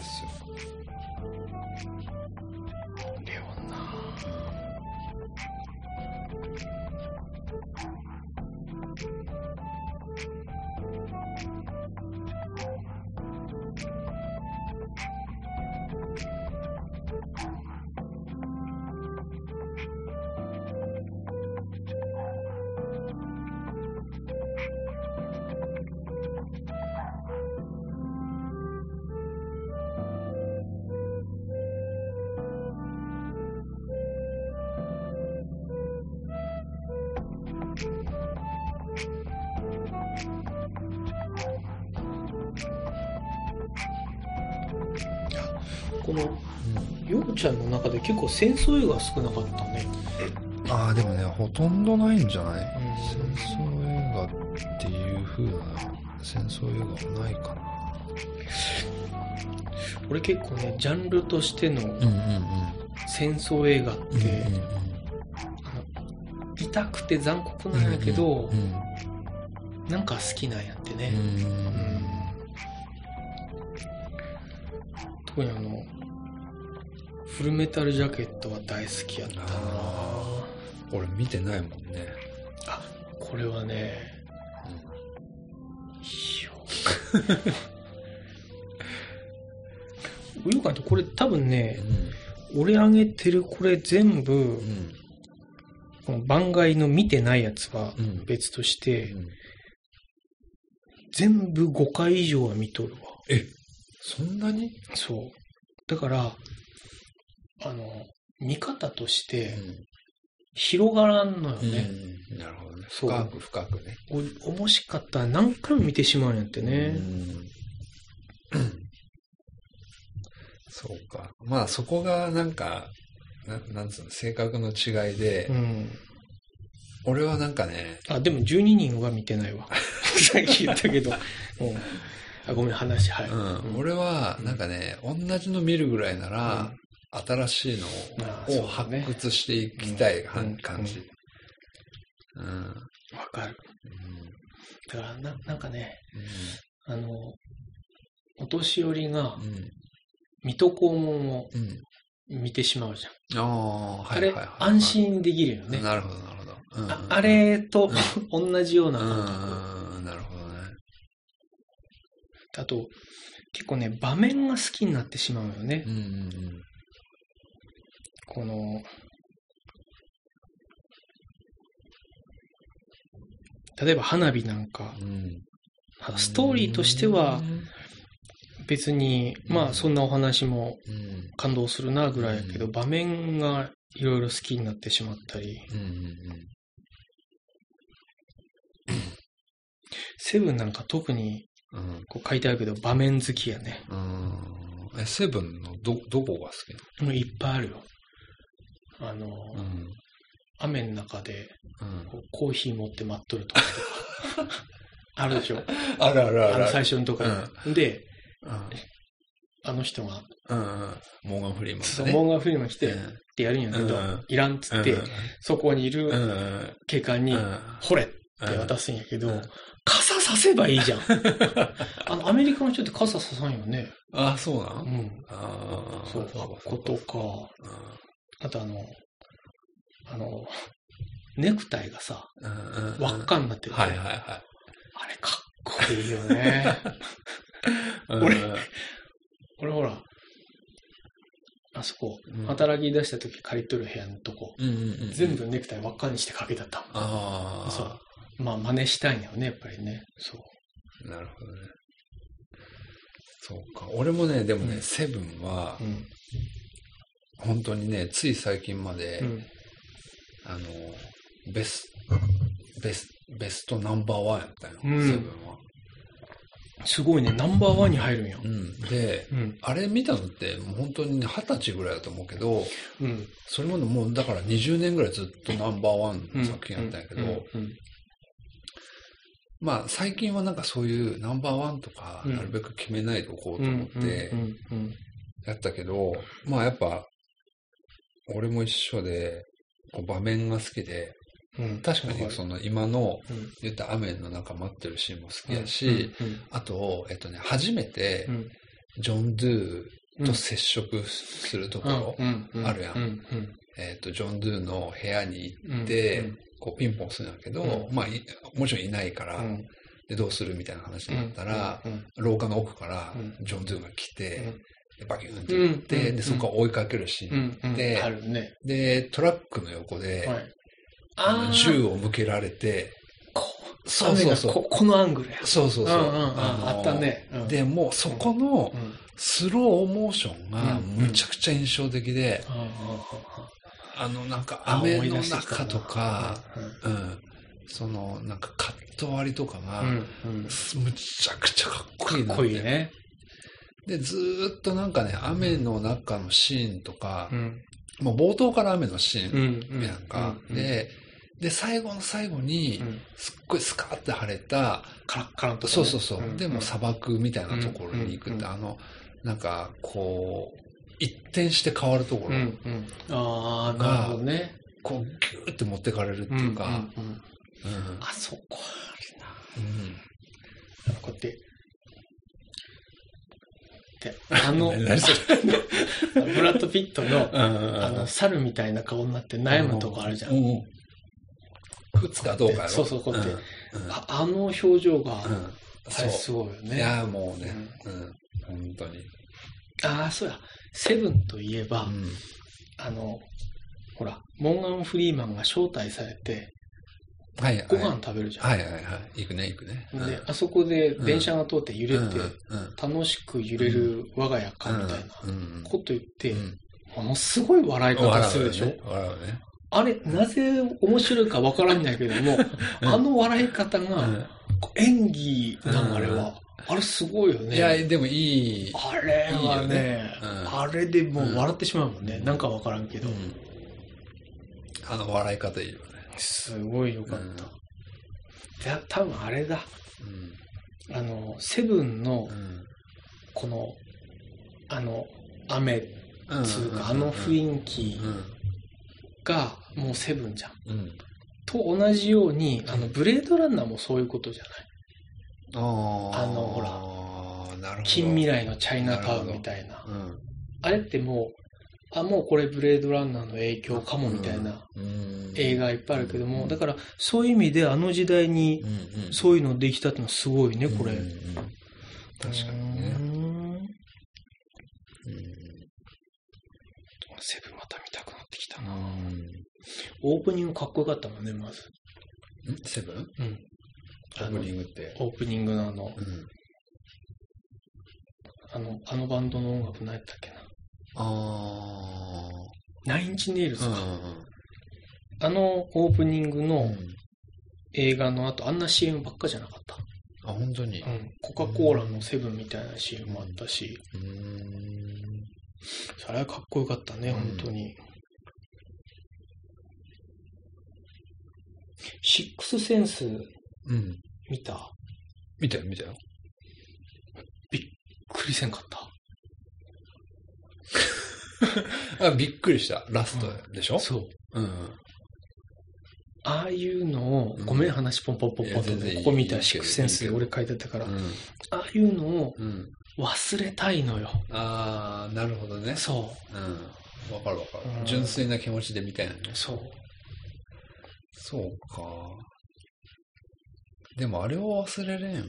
この、ようちゃんの中で結構戦争映画少なかったね。ああ、でもね、ほとんどないんじゃない？うん戦争映画っていう風な戦争映画はないかな。俺結構ね、ジャンルとしてのうんうんうん。戦争映画って、うんうん痛くて残酷なんやけど、うんなんか好きなんやってね。うん特にあの、フルメタルジャケットは大好きやったな。あ俺見てないもんね。あ、これはね、いいよ。う *laughs* よかんとこれ多分ね、俺あげてるこれ全部、うん。この番外の見てないやつはうん。別として、うん。全部5回以上は見とるわ。え、そんなに？そう。だから、あの、見方として広がらんのようんね。うんなるほどね。深く深くね。お面白かったら何回も見てしまうんやってね。うんそうか。まあそこがなんか、ななんつうの、性格の違いで、うん。俺はなんかね、あ、でも12人は見てないわ。*laughs* さっき言ったけど。うん。あ、ごめん、話、はい。うん、俺はなんかね、同じの見るぐらいなら、新しいのあを発掘していきたいうん感じ。うん。わかる。だから、な、なんかね、あの、お年寄りが。水戸黄門をうん。見てしまうじゃん。ああ、はあれいはいはい。、安心できるよね。なるほど、なるほど。ああれと *laughs* 同じようなうん感んうん、なるほどね。あと、結構ね、場面が好きになってしまうよね。うんうんこの、例えば花火なんか、うん。うんストーリーとしては別に、まあそんなお話もうん。感動するなぐらいやけど、うん場面がいろいろ好きになってしまったり、うんうんセブンなんか特にうん。うん。こう書いてあるけど場面好きやね。うん。え、セブンのど、どこが好きなもういっぱいあるよ。あの、の雨の中でうん。コーヒー持って待っとるとか。*laughs* あるでしょ？あるあるあの最初のところ、で、うん。あの人が、うんうん。モーガン・フリーマンそう。モーガン・フリーマン来て、っうんてやるんやけど、うんいらんっつって、うんそこにいうんうるん警官に、うんほれって渡すんやけど、うん傘させばいいじゃん。*laughs* あの、アメリカの人って傘ささんよね。あ、そうなうんん。ああ。そう、ことか、うあとあの、あの、ネクタイがさ、輪っかになってる、はいはいはい。あれかっこいいよね。*laughs* うん俺俺ほら、あそこ、うん働き出した時借りとる部屋のとこ。全部ネクタイ輪っかにしてかけてたもん。ああ。そう。まあ、真似したいんだよね、やっぱりね。そう。なるほどね。そうか。俺もね、でもね、うんセブンはう、ん。本当にね、つい最近まで、うん。あの、ベス、ベス、ベストナンバーワンやったよ、うんセブンは。すごいね、ナンバーワンに入るんやう。ん。で、うん。あれ見たのって、もう本当にね二十歳ぐらいだと思うけど、うん。それまでもうだから20年ぐらいずっとナンバーワンの作品やったんやけど、うん。まあ最近はなんかそういうナンバーワンとか、うんなるべく決めないでおこううん。と思って。やったけど、まあやっぱ、俺も一緒で、場面が好きで、うん。確かにその今のうん。言った雨の中待ってるシーンも好きやし、あと、えっとね、初めてうん。ジョン・ドゥと接触するところ、うん。あるやんうん。えっと、ジョン・ドゥの部屋にうん。行って、こうピンポンするんだけど、うん。まあい、もちろんいないから、うん。でどうするみたいな話になったら、うん、廊下の奥からうん。ジョン・ドゥが来て、バキュンって言って、うん。で、そこから追いかけるシーン。うん。でね。で、トラックの横で、はい。あのー。銃を向けられて、こそうそうそう。ここのアングルや。そうそうそう。うんうんうん。のあったね。うん。で、もうそこのうん。スローモーションがうん。むちゃくちゃ印象的で、あのなんか雨の中とか、うんうん、そのなんかカット割りとかが、むちゃくちゃかっこいいなかっこいいね。で、ずーっとなんかね、雨の中のシーンとか、うん。もう冒頭から雨のシーうん。ンやんか。うん、で、で、最後の最後にう、ん、すっごいスカーって晴れた、カラッカランとそうそうそう。んでも砂漠みたいなところに行くって、うんあの、なんか、こう、一転して変わるところ、うんうん。ああ、なるほどね。こう、ギューって持ってかれるっていうか、んんうんうんあそこあうんるな。こうやって。で、*laughs* あの、*laughs* ブラッド・ピットの、うんあの、猿みたいな顔になって悩むとこあるじゃん。うんうん打つかどうかそうそうこうやってうんうんああの表情が、うんすごいよね。いや、もうね、うん、本当に。ああ、そうや。セブンといえば、うんあの、ほら、モーガン・フリーマンが招待されて、はいはい。ご飯食べるじゃん。はいはいはい。行くね、行くね。うんで、あそこで電車が通って揺れて、楽しく揺れる我が家かみたいなこと言って、うんものすごい笑い方するでしょ、笑うね。笑うね。あれ、なぜ面白いかわからんないけども、うんあの笑い方がうん演技なんあれは、あれすごいよね。いや、でもいい。あれはね、いいよねうんあれでもう笑ってしまうもんね。なんかわからんけど、うんあの笑い方いいよね。すごいよかった。じゃ多分あれだ。あの、セブンのうんうんこの、あの、雨つうか、あの雰囲気うんがもうセブンじゃん。うんと同じように、あの、ブレードランナーもそういうことじゃない？あのほら近未来のチャイナタウンみたいな。うん。あれってもう、あ、もうこれブレードランナーの影響かもみたいなうん。映画いっぱいあるけども、うん。だからそういう意味であの時代にそういうのできたってのはすごいね、これ。確かにね。セブンまた見たくなってきたな。うん。オープニングかっこよかったもんね、まず。ん？セブン？うん。オープニングって。オープニングのあの、うん。あの、あのバンドの音楽何やったっけな。あナインチネイルズあ。か。あのオープニングうん。の映画の後、あんな CM ばっかじゃなかった。あ、本当に？うん。コカ・コーラのセブンみたいな CM もあったし、うーん。それはかっこよかったね、うん本当に。シックスセンスうん。見た？見たよ、見たよ。びっくりせんかった。*laughs* あ、びっくりした。ラストでしょ？そう。うん。ああいうのを、うんごめん、話ポンポンポンポンとね、いや全然いいここ見たシックスセンスで俺書いてたから、うん。ああいうのをうん。忘れたいのよ。ああ、なるほどね。そうん。わかるわかるうん。純粋な気持ちで見たいなね。う。そう。そうか。でもあれを忘れれん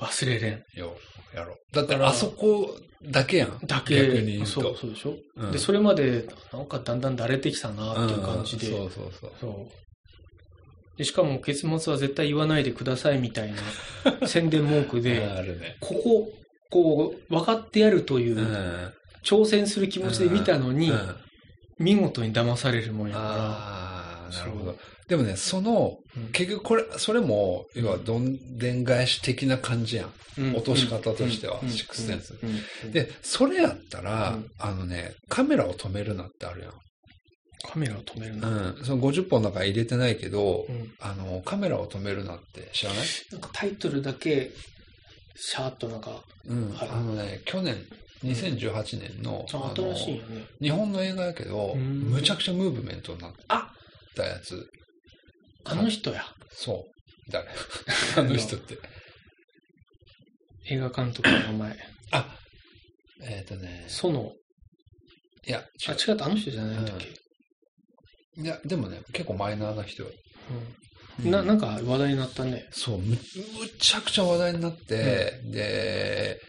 忘れれん。よ、やろ。だったらあそこだけやん。だけ、逆に言うと。そう、そうでしょ、うんで、それまで、なんかだんだんだれてきたなっていう感じで、うんそうそうそう。そう。で、しかも結末は絶対言わないでくださいみたいな *laughs* 宣伝文句で、あるね。ここ、こう、分かってやるというう、ん。挑戦する気持ちで見たのに、うん見事に騙されるもんやかあああ、なるほど。でもね、その、うん。結局これ、それも、要はどんでん返し的な感じやん。うん。落とし方としてはうん。シックスセンス。で、それやったら、うん。あのね、カメラを止めるなってあるやん。カメラを止めるな。うん。その50本の中入れてないけど、うん。あの、カメラを止めるなって知らない？なんかタイトルだけ、シャーっとなんか、うん。はい。あのね、去年、2018年の、ああの新しいよね。日本の映画やけど、うん。むちゃくちゃムーブメントになっあたやつ。あの人や。そう。誰？*laughs* あの人って。映画監督の名前。あ、えっ、とね、その、いや、あ、違違った、あの人じゃないんだっけ？う。いや、でもね、結構マイナーな人よ。うんな、なんか話題になったね。そう、む、むちゃくちゃ話題になって、で、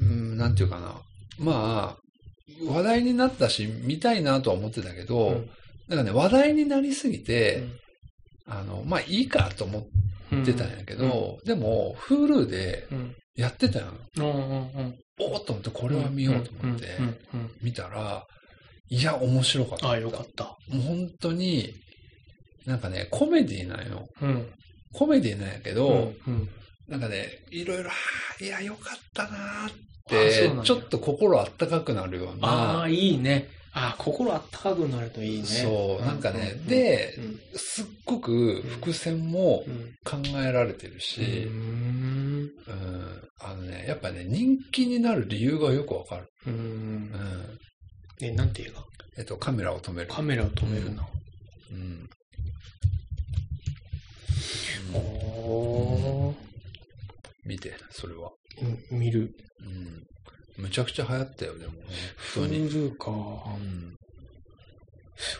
うん、なんていうかな。まあ、話題になったし、見たいなとは思ってたけど、うんなんかね、話題になりすぎて、うんあの、まあいいかと思ってたんやけど、でも、Hulu でうん。やってたよ。うん。おーっと思って、これは見ようと思って見たら、いや、面白かった。ああ、よかった。もう本当に、なんかね、コメディなんよ。うん。コメディなんやけど、うん。なんかね、いろいろ、はあいや、よかったなーっあてちょっと心あったかくなるような、ああ、いいね。ああ、心あったかくなるといいね。そう、なんかね、うん、でう、ん。すっごく伏線もうん。考えられてるし、うん。うん、あのね、やっぱね、人気になる理由がよくわかる。う。うんん。ね、なんて映画えっと、カメラを止める。カメラを止めるな。うん。おー。見て、それは。うん見る。うん。むちゃくちゃ流行ったよ、でも。本当に。Hulu か。うん。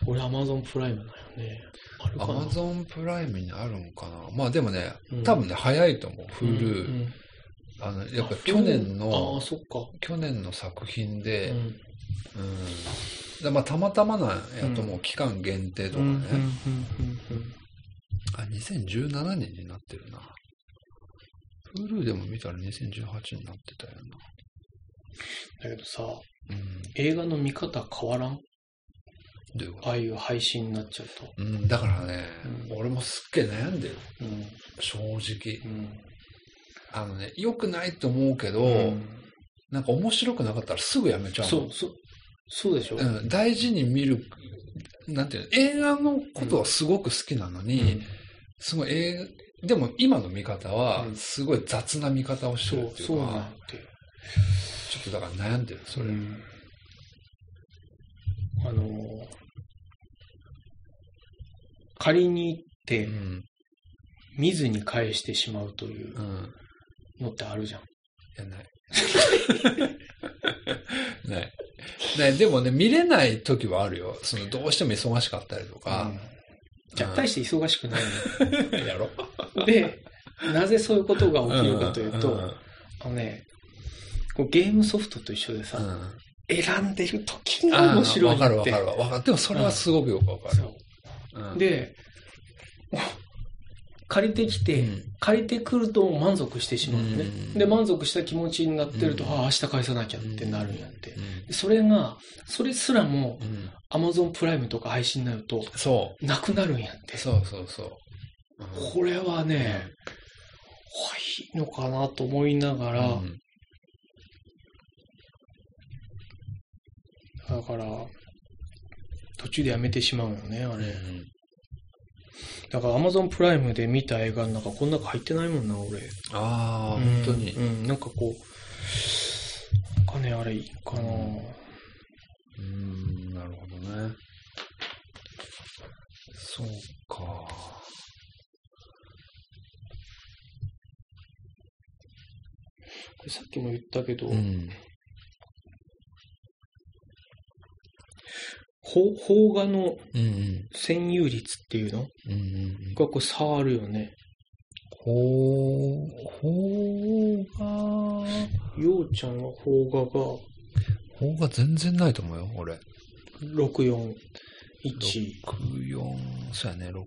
俺、アマゾンプライムだよね。アマゾンプライムにあるんかなまあでもね、うん多分ね、早いと思う。うん Hulu。うんあの、やっぱ去年あのあ、、そっか。去年の作品うで、うん。ん。でまあたまたまなんやと思う。期間限定とかね。うんうんうんうんあ、2017年になってるな。Hulu でも見たら2018になってたよだけどさ、な。うん。映画の見方変わらん？どういうこと？ああいう配信になっちゃうと。うん、だからね、うん俺もすっげえ悩んでる。うん。正直。うん。あのね、良くないと思うけど、うんなんか面白くなかったらすぐやめちゃうの。そう、そう、そうでしょ？うん、大事に見る、なんていうの、映画のことはすごく好きなのに、すごい映画、でも今の見方はう、んすごい雑な見方をしてそうるっ、ていうそうなんか、て。ちょっとだから悩んでる、それ。うんあのー、仮に行ってう、ん。見ずに返してしまうといううん。のってあるじゃん。いや、ない。*laughs* ない。ない。でもね、見れない時はあるよ。その、どうしても忙しかったりとか。じゃあ、大して忙しくない *laughs* やろの。で、なぜそういうことが起きるかというと、んあのね、こうゲームソフトと一緒でさ、うん選んでる時があ面白いわかるわってかるわ。わかる。でもそれはすごくよくわかる。そううん、で、借りてきて、うん借りてくると満足してしまうのね。うんで、満足した気持ちになってると、うんああ、明日返さなきゃってなるんやって。それが、それすらも、うんアマゾンプライムとか配信になると、そなくなるんやってう。。そうそうそう。うんこれはね、いいのかなと思いながら、うんだから、途中でやめてしまうよね、あれ。うんだから、アマゾンプライムで見た映画の中、この中入ってないもんな、俺。ああ、うん本当に。うん、なんかこう、なんかね、あれかな、うん、なるほどね。そうか。さっきも言ったけど、うん。邦邦画の。占有率っていうの？うんうんがこう差あるよね。ほう、ほうが、ようちゃんは邦画がほうが全然ないと思うよ、俺。641。64、そうやね、64。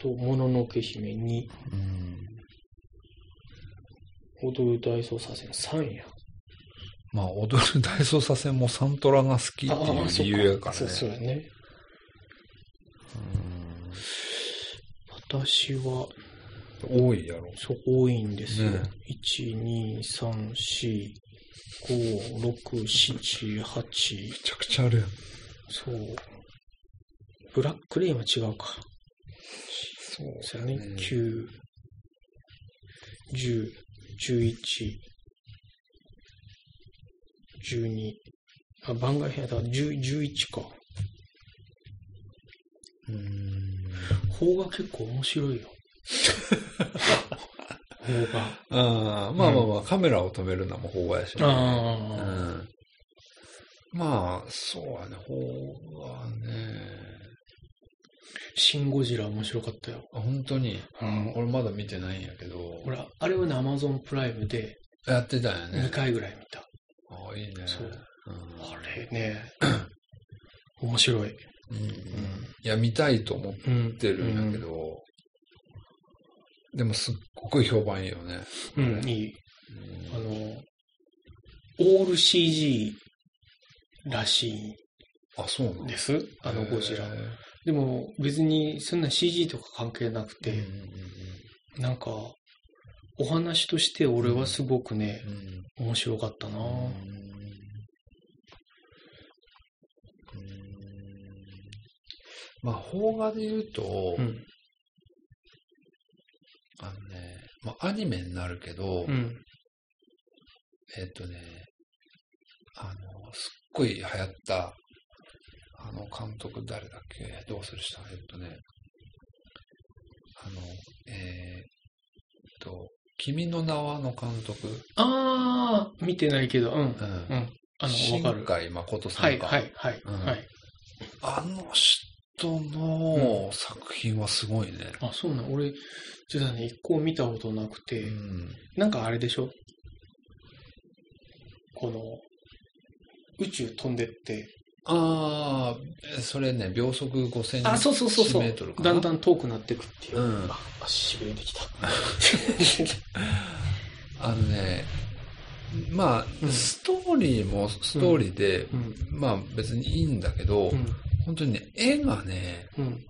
と、もののけ姫2。うん。踊る大捜査線3や。まあ、踊る大捜査線もサントラが好きっていう理由やからね。そうそうね。私は、多いやろ。そう、多いんですよ。ね、1、2、3、4、5、6、7、8。めちゃくちゃあるやん。そう。ブラックレインは違うか。そうですね。9、10、11、12。あ、番外編だから10 11か。うーん。邦画結構面白いよ。*laughs* 邦画。ああ、まあまあまあ、カメラを止めるのも法話やしね。うあん。まあ、そうやね、法話ね。シン・ゴジラ面白かったよ。あ本当に、うん俺まだ見てないんやけど。ほら、あれはね、アマゾンプライムでやってたんやね。2回ぐらい見た。ああ、いいね。そううん。あれね、*clears throat* 面白い。うん。いや、見たいと思っうん。てるんやけど、でもすっごい評判いいよね。うん、うん、いい。うんあの、オール CG らしあ、そうないのです。あのゴジラでも別にそんな CG とか関係なくて、うんうんなんか、お話として俺はすごくね、うん面白かったな、うん。うん。まあ、邦画で言うと、うん。あのね、まあ、アニメになるけど、うん。えっ、とね、あの、すっごい流行った、あの、監督誰だっけ？どうするしたえっとね、あの、えーっと、君の名はの監督、あー、見てないけど、うん。うん。うん。あの、かる。海誠さはい、んか。はい、はい、うんはい。あの人の作品はすごいね。あ、そうなん。俺、実はね、一個見たことなくて、うん。なんかあれでしょ？この、宇宙飛んでって、ああ、それね、秒速5000あ、そうそうそうそうメートルかな。だんだん遠くなってくっていう。うんあ、足しびれてきた。*laughs* あのね、まあ、うんストーリーもストーリーで、うん。まあ別にいいんだけど、うん。本当にね、絵がね、うん。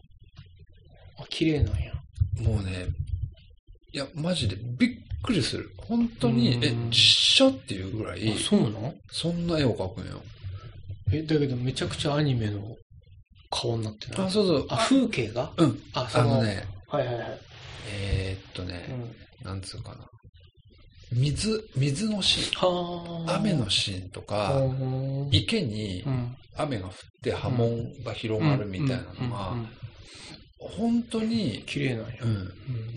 あ、綺麗なんや。もうね、いや、マジでびっくりする。本当に、うんえ、実写っていうぐらいあ、、そうなんそんな絵を描くんよ。え、だけどめちゃくちゃアニメの顔になってない？あ、そうそう。あ、風景が？うん。あ、その、ね、はいはいはい。えーっとうね、ん。なんつうかな。水、水のシーン。はあ。雨のシーンとあか、ー池にうん。雨が降って波紋が広がるみたいなのがうん、本当に、綺麗なんや。うん、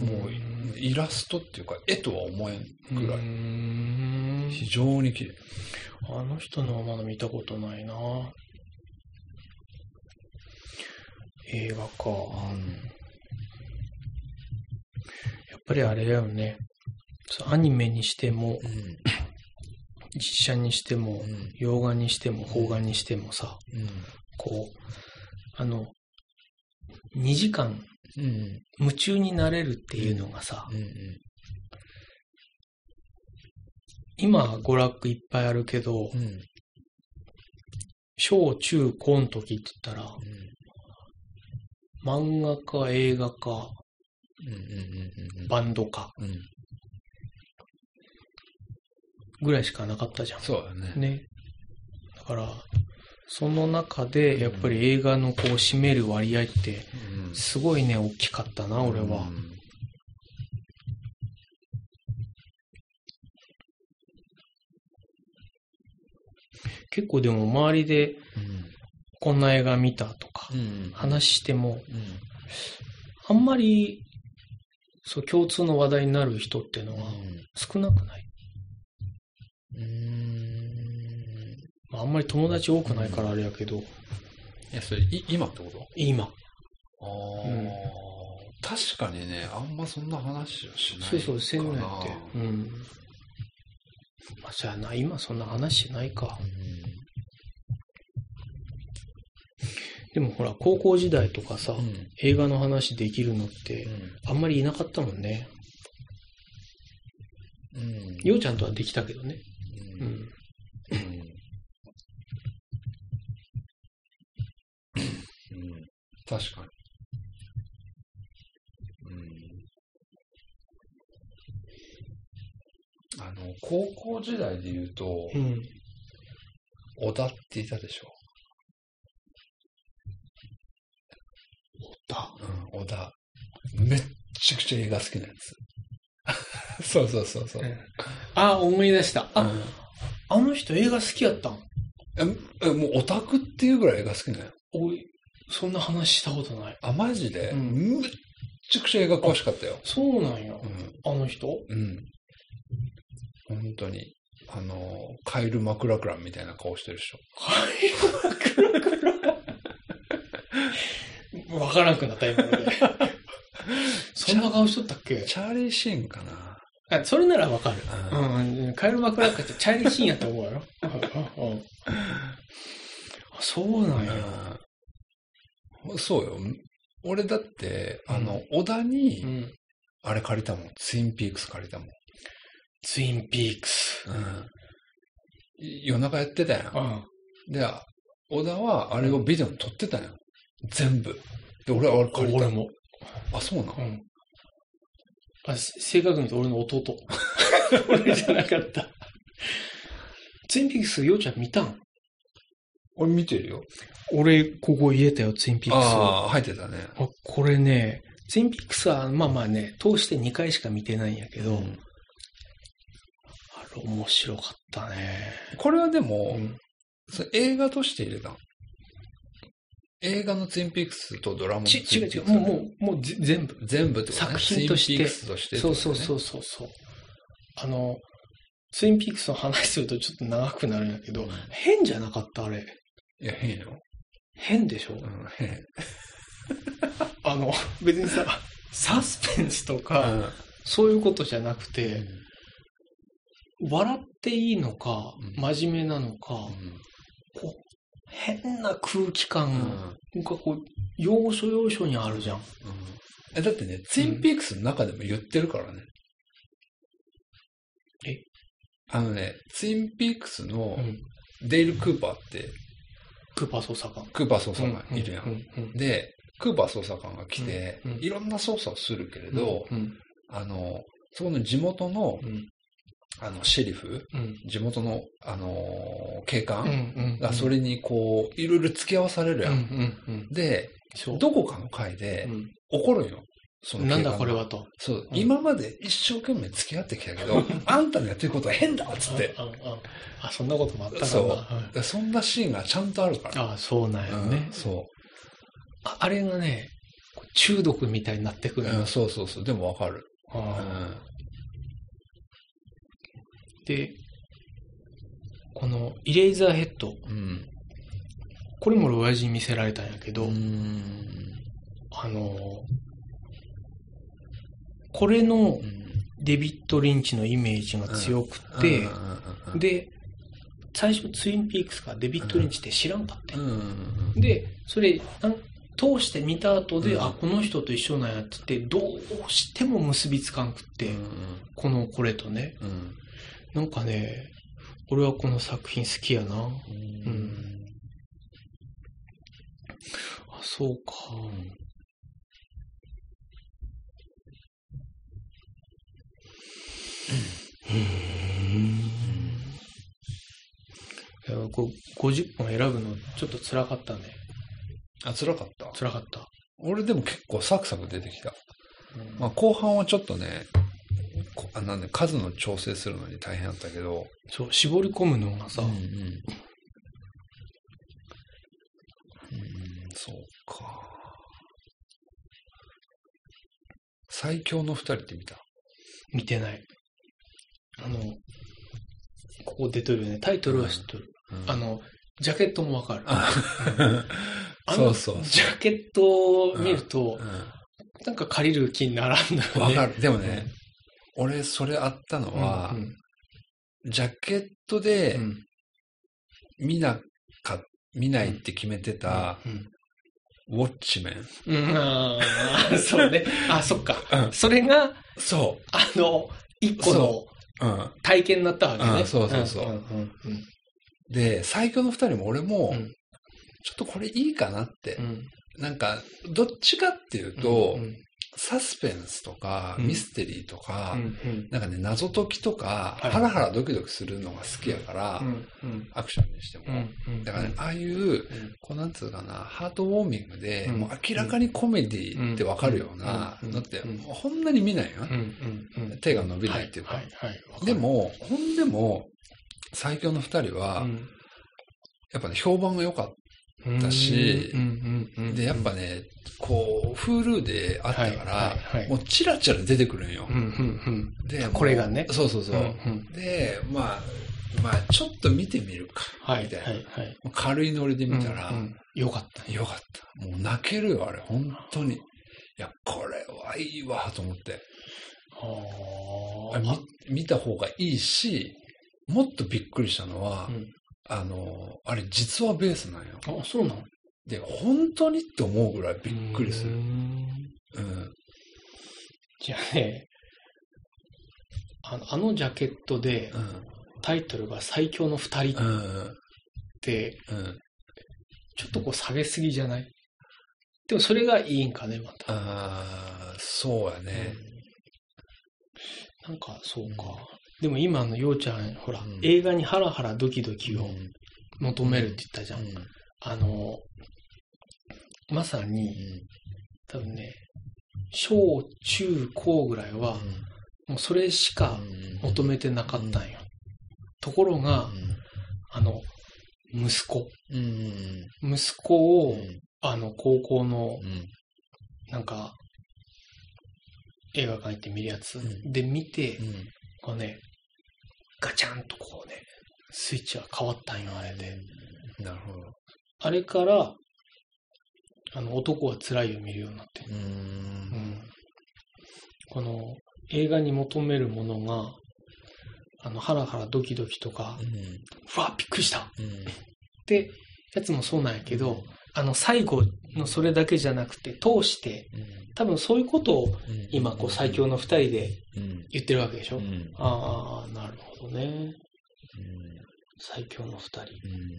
うんもうイラストっていうか絵とは思えんぐらうい。ん非常に綺麗。あの人のはまだ見たことないな映画か。やっぱりあれだよね。アニメにしても、うん。実写にしてもう、ん。洋画にしても、邦画にしてもさ、うん。こう、あの、2時間うん。夢中になれるっていうのがさ、うん。今娯楽いっぱいあるけど、うん。小中高の時って言ったら、漫画か映画か。バンドかうん。ぐらいしかなかったじゃん。そうだね。ね。だから、その中でやっぱり映画のこう占める割合ってうん。すごいね、大きかったな、俺は。うん。結構でも周りでこんな映画見たとかうん。話しても、うん。あんまりそう共通の話題になる人っていうのは少なくない。うん。まあ、あんまり友達多くないからあれやけど、いや、それ、い今ってこと？今。ああ、うん確かにね、あんまそんな話はしないそうそう、せんのやかって。うん。まあ、じゃあな、今そんな話しないか。でもほら、高校時代とかさ、うん。うん。映画の話できるのって、あんまりいなかったもんね。うん。ようちゃんとはできたけどね。う。うんん。うん。うん。確かに。高校時代で言うと、うん。小田っていたでしょ？だ。うん、小田。めっちゃくちゃ映画好きなやつ。*laughs* そうそうそうそう。あ、思い出した。あ、うんあの人映画好きやったん？え、えもうオタクっていうぐらい映画好きなのよ。おい、そんな話したことない。あ、マジで、うんめっちゃくちゃ映画詳しかったよ。そうなんや。うあの人？ん。うん。本当に。あの、カイル・マクラクランみたいな顔してるでしょ。わからんくなった、今ので。*laughs* そんな顔しとったっけ？チャーリー・シーンかな。あそれならわかる。うんうん。カエルマクラってチャーリーシーンやと思うよ。うんうんあそうなんや。うんそうよ。俺だって、あの、う小田にう、ん。あれ借りたもん。ツインピークス借りたもん。ツインピークス。うん。夜中やってたやん。うん。で、小田はあれをビデオに撮ってたよ。全部。で、俺はあれ借りた俺。も。あ、そうなのうん。あ、せ正確に言うと俺の弟。*laughs* 俺じゃなかった。ツインピークス、ようちゃん見たん？俺見てるよ。俺、ここ入れたよ、ツインピークスを。ああ、入ってたね。あこれね、ツインピークスは、まあまあね、通して2回しか見てないんやけど、うんあれ面白かったね。これはでも、うん映画として入れたの映画のツインピークスとドラマのツち、インピークス。違う違う、もう、もう、全部。全部ってことね作品としてツインピークスとしてね、そうそうそうそうそう。あの、ツインピークスの話するとちょっと長くなるんやけど、うん変じゃなかったあれ。いや、変よ。変でしょ、うん、変。*laughs* あの、別にさ、サスペンスとか、うんそういうことじゃなくて、笑っていいのか、うん真面目なのか、こう、変な空気感うんがこう、要所要所にあるじゃん。うんえだってね、ツインピークスの中でも言ってるからね。え？あのね、ツインピークスのうん。デイル・クーパーって、クーパー捜査官。クーパー捜査官いるやん。で、クーパー捜査官が来て、いろんな捜査をするけれど、うんあの、そこの地元の、うんあの、シェリフ、うん地元の、あのー警官、がそれにこう、いろいろ付き合わされるやん。うんうんうんで、どこかの回でうん怒るんよ。そのなんだこれは。と。そう、うん今まで一生懸命付き合ってきたけど、あんたのやってることは変だっつって。あ、そんなこともあった。そううんでそんなシーンがちゃんとあるから。あそうなんやねうん。そああれがね、中毒みたいになってくう、るのうん。そうそうそう。でもわかる。うあんで、このイレイザーヘッド、うん。これも俺親父に見せられたんやけど、うん。あの、これのデビッド・リンチのイメージが強くて、で、最初ツインピークスがデビッド・リンチって知らん。かったん、うん。で、それ、通して見た後で、うん。あ、この人と一緒なん。やって言って、どうしても結びつかん。くって、このこれとね。うん。なんかね、俺はこの作品好きやな。うん。あ、そうか。うん。いや、こう50本選ぶのちょっと辛かったね。あ、辛かった？辛かった。俺でも結構サクサク出てきた。まあ後半はちょっとね、こあなんで数の調整するのに大変だったけど、そう、絞り込むのがさ、うんうん。うん、そうか。最強の二人って見た？見てない。あの、ここ出てるよね。タイトルは知っとる。うんあの、ジャケットもわかる。そうそうジャケットを見ると、うなんか借りる気にならんだよね。んわかる。でもね、俺それあったのは、うんジャケットうでん見なか、見ないって決めてた、うんウォッチメン。うん、ああ、そうね。あ、そっか。うんそれが、そあの、一個の。体験になったわけね。うんそうそうそうで、最強の二人も俺も、うんちょっとこれいいかなって。うんなんか、どっちかっていうと、うんサスペンスとか、うん。ミステリーとか、うんなんかね、謎解きとか、はい。ハラハラドキドキするのが好きやから、アクションにしても。うんだからね、ああいう、うん。こうなんつうかな、ハートウォーミングで、うん。もう明らかにコメディってわかるようなうん。のって、ほんなに見ないよ。手が伸びないっていうか。でも、ほんでも、最強の二人は、うん。やっぱね、評判が良かっだし。で、やっぱね、こう、Hulu であったから、もうチラチラ出てくるんよ。で、これがねそうそうそう。で、まあ、まあ、ちょっと見てみるか、はいみたいな。軽いノリで見たら、よかったねよかった。もう泣けるよ、あれ、本当に。いや、これはいいわ、と思って。見見た方がいいし、もっとびっくりしたのは、うんあの、あれ実はベースなんよ。あそうなので、本当にって思うぐらいびっくりする。うーんうん。じゃあねあのあのジャケットでうん。タイトルが最強の二人っうん。てうん。ちょっとこう下げすぎじゃない？でもそれがいいんかねまたああ、そうやね。なんかそうか。でも今のようちゃん、ほら、うん映画にハラハラドキドキをうん。求めるって言ったじゃん。うん。あの、まさに、多分ね、小中高ぐらいは、もうそれしか求めてなかったんよ。ところが、あの、息子。息子を、うん。あの、高校の、うん。なんか、映画館行って見るやつうんで見て、うん。こうね、ガチャンとこうね、スイッチが変わったんよ、あれで。なるほど。あれから、あの、男は辛いを見るようになって。う。うんん。この、映画に求めるものが、あの、ハラハラドキドキとか、うわ、びっくりしたっうん。てやつもそうなんやけど、あの、最後のそれだけじゃなくて、通して、多分そういうことを今、こう、最強の二人でうん。言ってるわけでしょ？うん。ああ、なるほどね。最強の二人。うん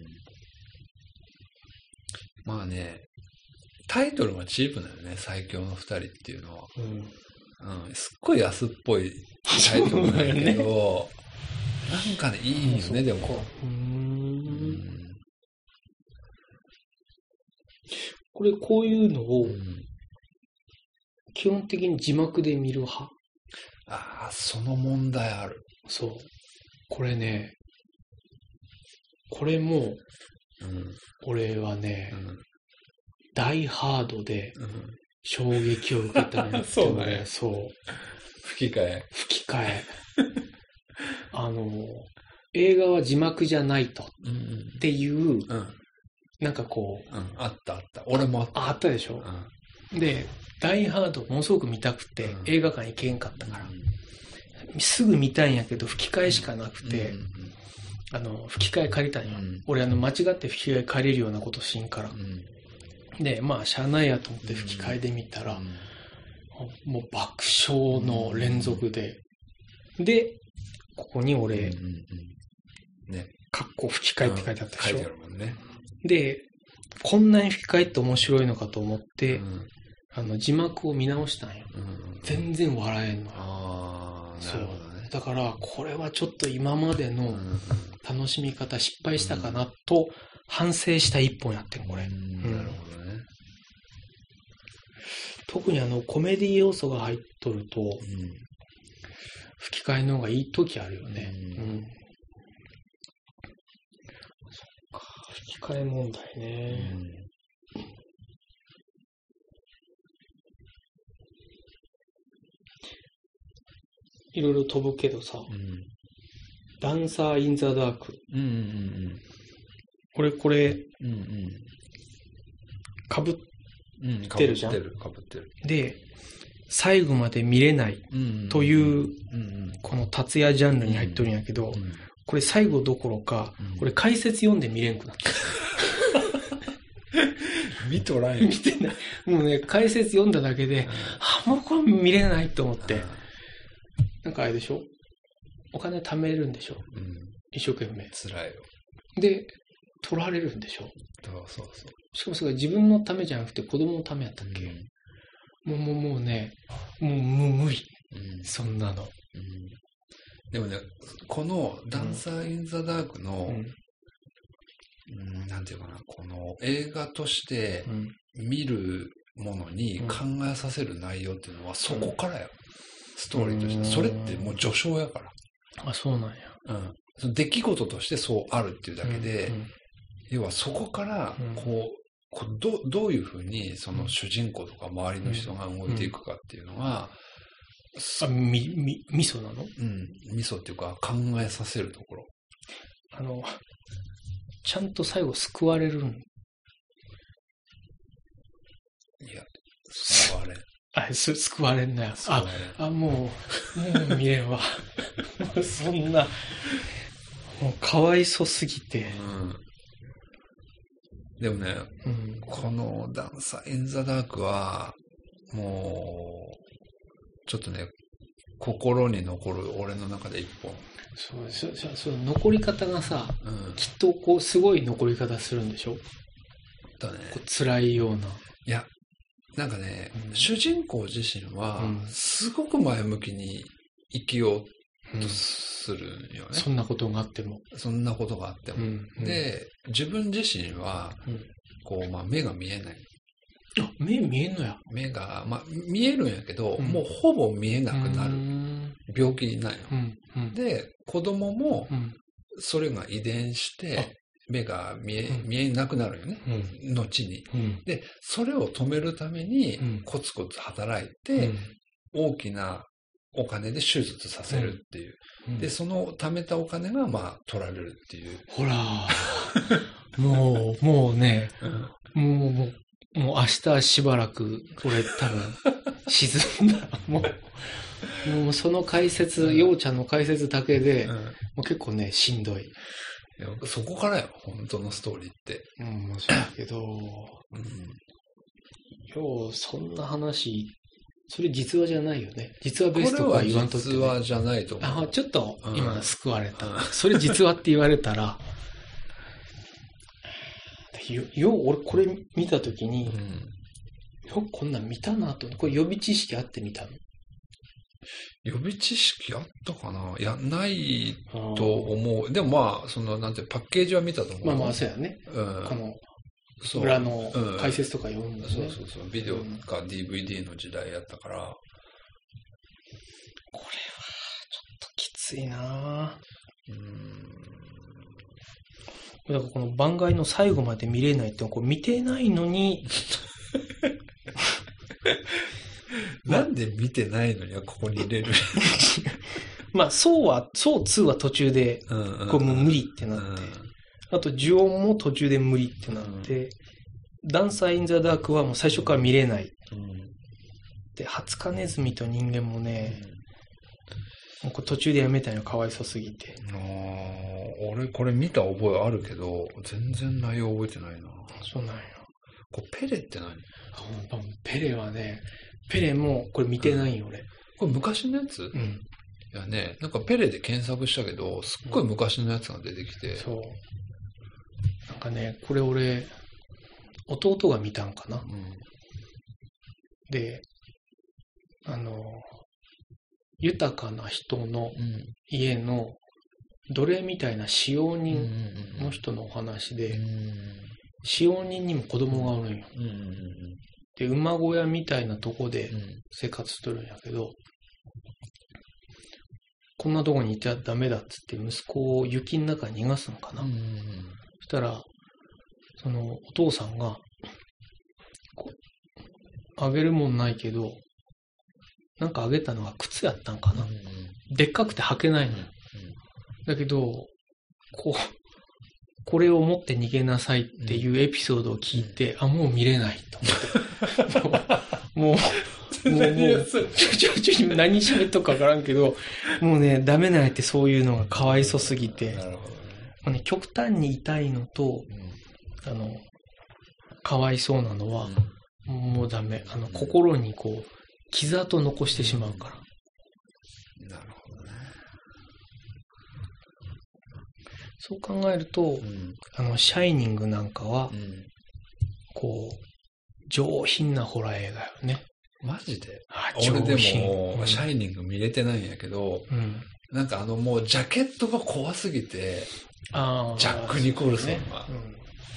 まあね、タイトルがチープだよね、最強の二人っていうのは。うん。うん、すっごい安っぽいタイトルなんやけど、*laughs* なんかね、いいよね、でも。うー。うんんこれ、こういうのをうん基本的に字幕で見る派。ああ、その問題ある。そう。これね、これも、うん。俺はね、うんダイハードでうん衝撃を受けたね *laughs* そうだねそう。吹き替え。吹き替え。あの、映画は字幕じゃないと。うんっていう、うん。うん。なんかこう、うん。あったあった。俺もあった。ああったでしょ？で、ダイハードものすごく見たくて、うん映画館行けんかったから、すぐ見たんやけど、吹き替えしかなくて、うんあの、吹き替え借りたんよ。うん俺、あの、間違って吹き替え借りるようなことしんから。うんで、まあ、しゃあないやと思って吹き替えで見たら、もう爆笑の連続で。で、ここに俺、うんうんうんね。かっこ吹き替えって書いてあったでしょ？書いてあるもんね。で、こんなに吹き替えって面白いのかと思って、うんあの、字幕を見直したんよ。うん全然笑えんのよ。ああ、なるほどね。だから、これはちょっと今までのうん楽しみ方失敗したかなと反省した一本やってん、これ。うんなるほどね。特にあの、コメディ要素が入っとると、うん吹き替えの方がいい時あるよね。ううんん。そっか、吹き替え問題ね。いろいろ飛ぶけどさ、うん。ダンサー・イン・ザ・ダーク。うんうん俺これ、うんうん。かぶっうんうん。てるじゃん。かぶってるかぶってる。て、最後まで見れないうんという、うんうんこの達也ジャンルに入っとるんやけど、うんこれ最後どころか、うん。これ解説読んで見れんくなった。*laughs* 見とらんよ。見てない。もうね、解説読んだだけで、あ、もうこれ見れないと思って。なんかあれでしょ？お金貯めるんでしょ？うん。一生懸命。辛いよ。で、取られるんでしょ？そうそうそう。しかもそれ自分のためじゃなくて子供のためやったっけ、もう、もう、もうね、もう、もう無理。うん。そんなの。うんでもね、このダンサー・イン・ザ・ダークの、うん。うんなんていうかな、この映画としてうん。見るものにうん考えさせる内容っていうのはそこからよ。ストーリーとして。うんそれってもう序章やかあ、そうなんや。ら。うん。その出来事としてそうあるっていうだけで、うん要はそこからうん、こう、こうどどういうふうにその主人公とか周りの人が動いていくかっていうのが、あ、み、み、味噌なの？うん、味噌っていうか考えさせるところ。あの、ちゃんと最後救われるん。いや、救われん。*laughs* あ、す、救われんなよ。あ。あ、もう、もう見れんわ。*laughs* そんな、もうかわいそすぎて。うん。でもね、うん。このダンサー・イン・ザ・ダークは、もう、ちょっとね、心に残る俺の中で一本。そう、そ、そ、その残り方がさ、うん。きっとこう、すごい残り方するんでしょ？だね。辛いような。いや、なんかね、うん主人公自身はうん、すごく前向きに生きよううんとするんよね。そんなことがあっても。そんなことがあっても。ん。で、自分自身はうん、こう、まあ、目が見えない。あ、目見えんのや。目が、まあ、見えるんやけど、うんもうほぼ見えなくなうるん。病気なんよ。うん。うん。で、子供もうん。それが遺伝しあて、目が見え、うん見えなくなるよね。うん。後に。うん。で、それを止めるためにうん、コツコツ働いうんて、大きなお金で手術させるっていう。うんで、その貯めたお金が、まあ、取られるっていう。ほら、もう、もうね、もう、もう、もう明日しばらく、俺多分、沈んだ。もう、もうその解説、うんようちゃんの解説だけで、もう結構ね、しんどい。いやそこからよ、本当のストーリーって。うん、まあそうだけど、うんよう、そんな話、それ実話じゃないよね。実話ベースとかは言わんとって、ね。実話じゃないと思う。あ、ちょっとうん今救われた。うんそれ実話って言われたら、*laughs* よ、よう俺これ見たときに、うんよくこんなん見たなと。これ予備知識あって見たの。予備知識あったかな？いや、ないとと思う。でもまあ、その、なんて、パッケージは見たと思う。まあまあ、そうやね。うん。このそう裏のうん解説とか読んだね。そうそうそう。ビデオか DVD の時代やったから。これは、ちょっときついなうん。だからこの番外の最後まで見れないって、これ見てないのに、*laughs* なんで見てないのにはここに入れる？*laughs* まあ、そうは、そう2は途中で、これもう無理ってなって、あと、呪音も途中で無理ってなって、ダンサー・イン・ザ・ダークはもう最初から見れない。うん。で、ハツカネズミと人間もね、もう途中でやめたのかわいそすぎて。俺これ見た覚えあるけど、全然内容覚えてないな。そうなんよ。これペレって何？あペレはね、ペレもこれ見てないよ、俺。これ昔のやつ、いうん。やね、なんかペレで検索したけど、すっごい昔のやつが出てきて。そう。なんかね、これ俺、弟が見たんかな。うんで、あの、豊かな人のうん家の奴隷みたいな使用うん人の人のお話で、うん使用人にも子供がおるんよ。で、馬小屋みたいなとこでうん生活しとるんやけど、こんなとこにいちゃダメだっつって息子を雪の中に逃がすのかな。うんそしたら、そのお父さんが、あげるもんないけど、なんかあげたのが靴やったんかな。でっかくて履けないのよ。だけど、こう、これを持って逃げなさいっていうエピソードを聞いて、あ、もう見れないと思って。もう、もう、ちょちょちょ、何喋っとくかわからんけど、もうね、ダメなんやってそういうのがかわいそすぎて、ね。極端に痛いのと、あの、かわいそうなのは、もうダメ。あの、心にこう、傷跡を残してしまうから。なるほどね。そう考えると、あの、シャイニングなんかは、こう、上品なホラー映画よね。マジで？あ俺でも、うん。シャイニング見れてないんやけど、うん。なんかあのもうジャケットが怖すぎて。ジャックニコルソンが。ね。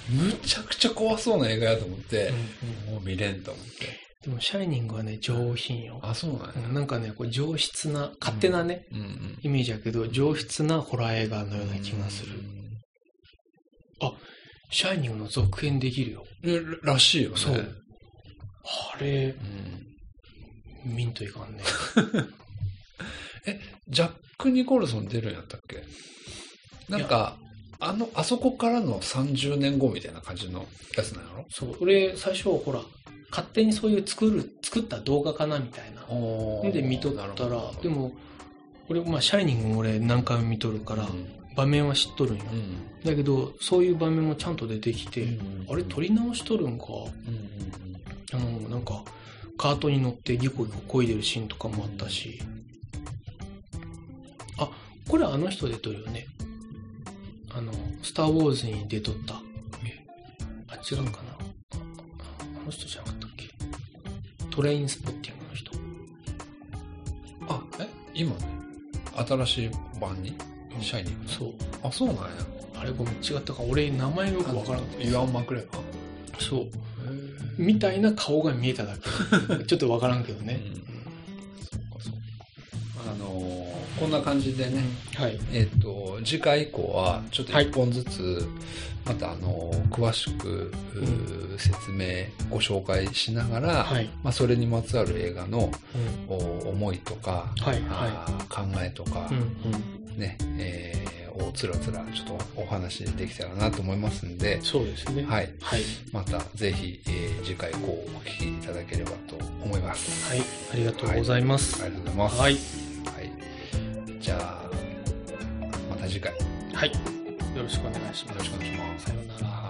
むちゃくちゃ怖そうな映画やと思ってうん、うんうん。もう見れんと思って。でも、シャイニングはね、上品よ。あ、そうなんや。うんなんかね、こう上質な、勝手なね、うんうん。イメージやけど、上質なホラー映画のような気がする。シャイニングの続編できるよ。えらしいよね。そうあれ、うん見んといかんね。*laughs* ジャック・ニコルソン出るんやったっけ？なんか、あの、あそこからの30年後みたいな感じのやつなんやろ？そう、俺、最初、ほら、勝手にそういう作る、作った動画かなみたいな。おで、見とったらでも、俺、まあ、シャイニングも俺何回も見とるから、うん場面は知っとるんよ。うんだけど、そういう場面もちゃんと出てきて、うんあれ、撮り直しとるんか？うんうんあの、なんか、カートに乗ってギコギコ漕いでるシーンとかもあったし。あ、これあの人出とるよね。あの、スター・ウォーズに出とった。えあ、違うかな。あの人じゃなかったっけ？トレインスポッティングの人。うんあ、え？今ね、新しい版に？シャイニングそう。あ、そうなんや。あれごめん、違ったか。俺、名前よくわからんかった。イワン・マクレガーそう。みたいな顔が見えただけ。*laughs* ちょっとわからんけどね。うんあのーこんな感じでね、はい。えっ、と、次回以降は、ちょっと一本ずつ、また、あのー詳しく、説明、ご紹介しながら、はい。まあ、それにまつわる映画のうん。お思いとか、はいあー考えとか、うん。うん。ね、えーをつらつらちょっとお話できたらなと思いますんで、そうですね。はい。はい。またぜひ、えー次回以降お聞きいただければと思います。はい。ありがとうございます。ありがとうございます。はい。はい。じゃあ、また次回よはい。よろしくお願いします。ろしくお願いします。さようなら。はい。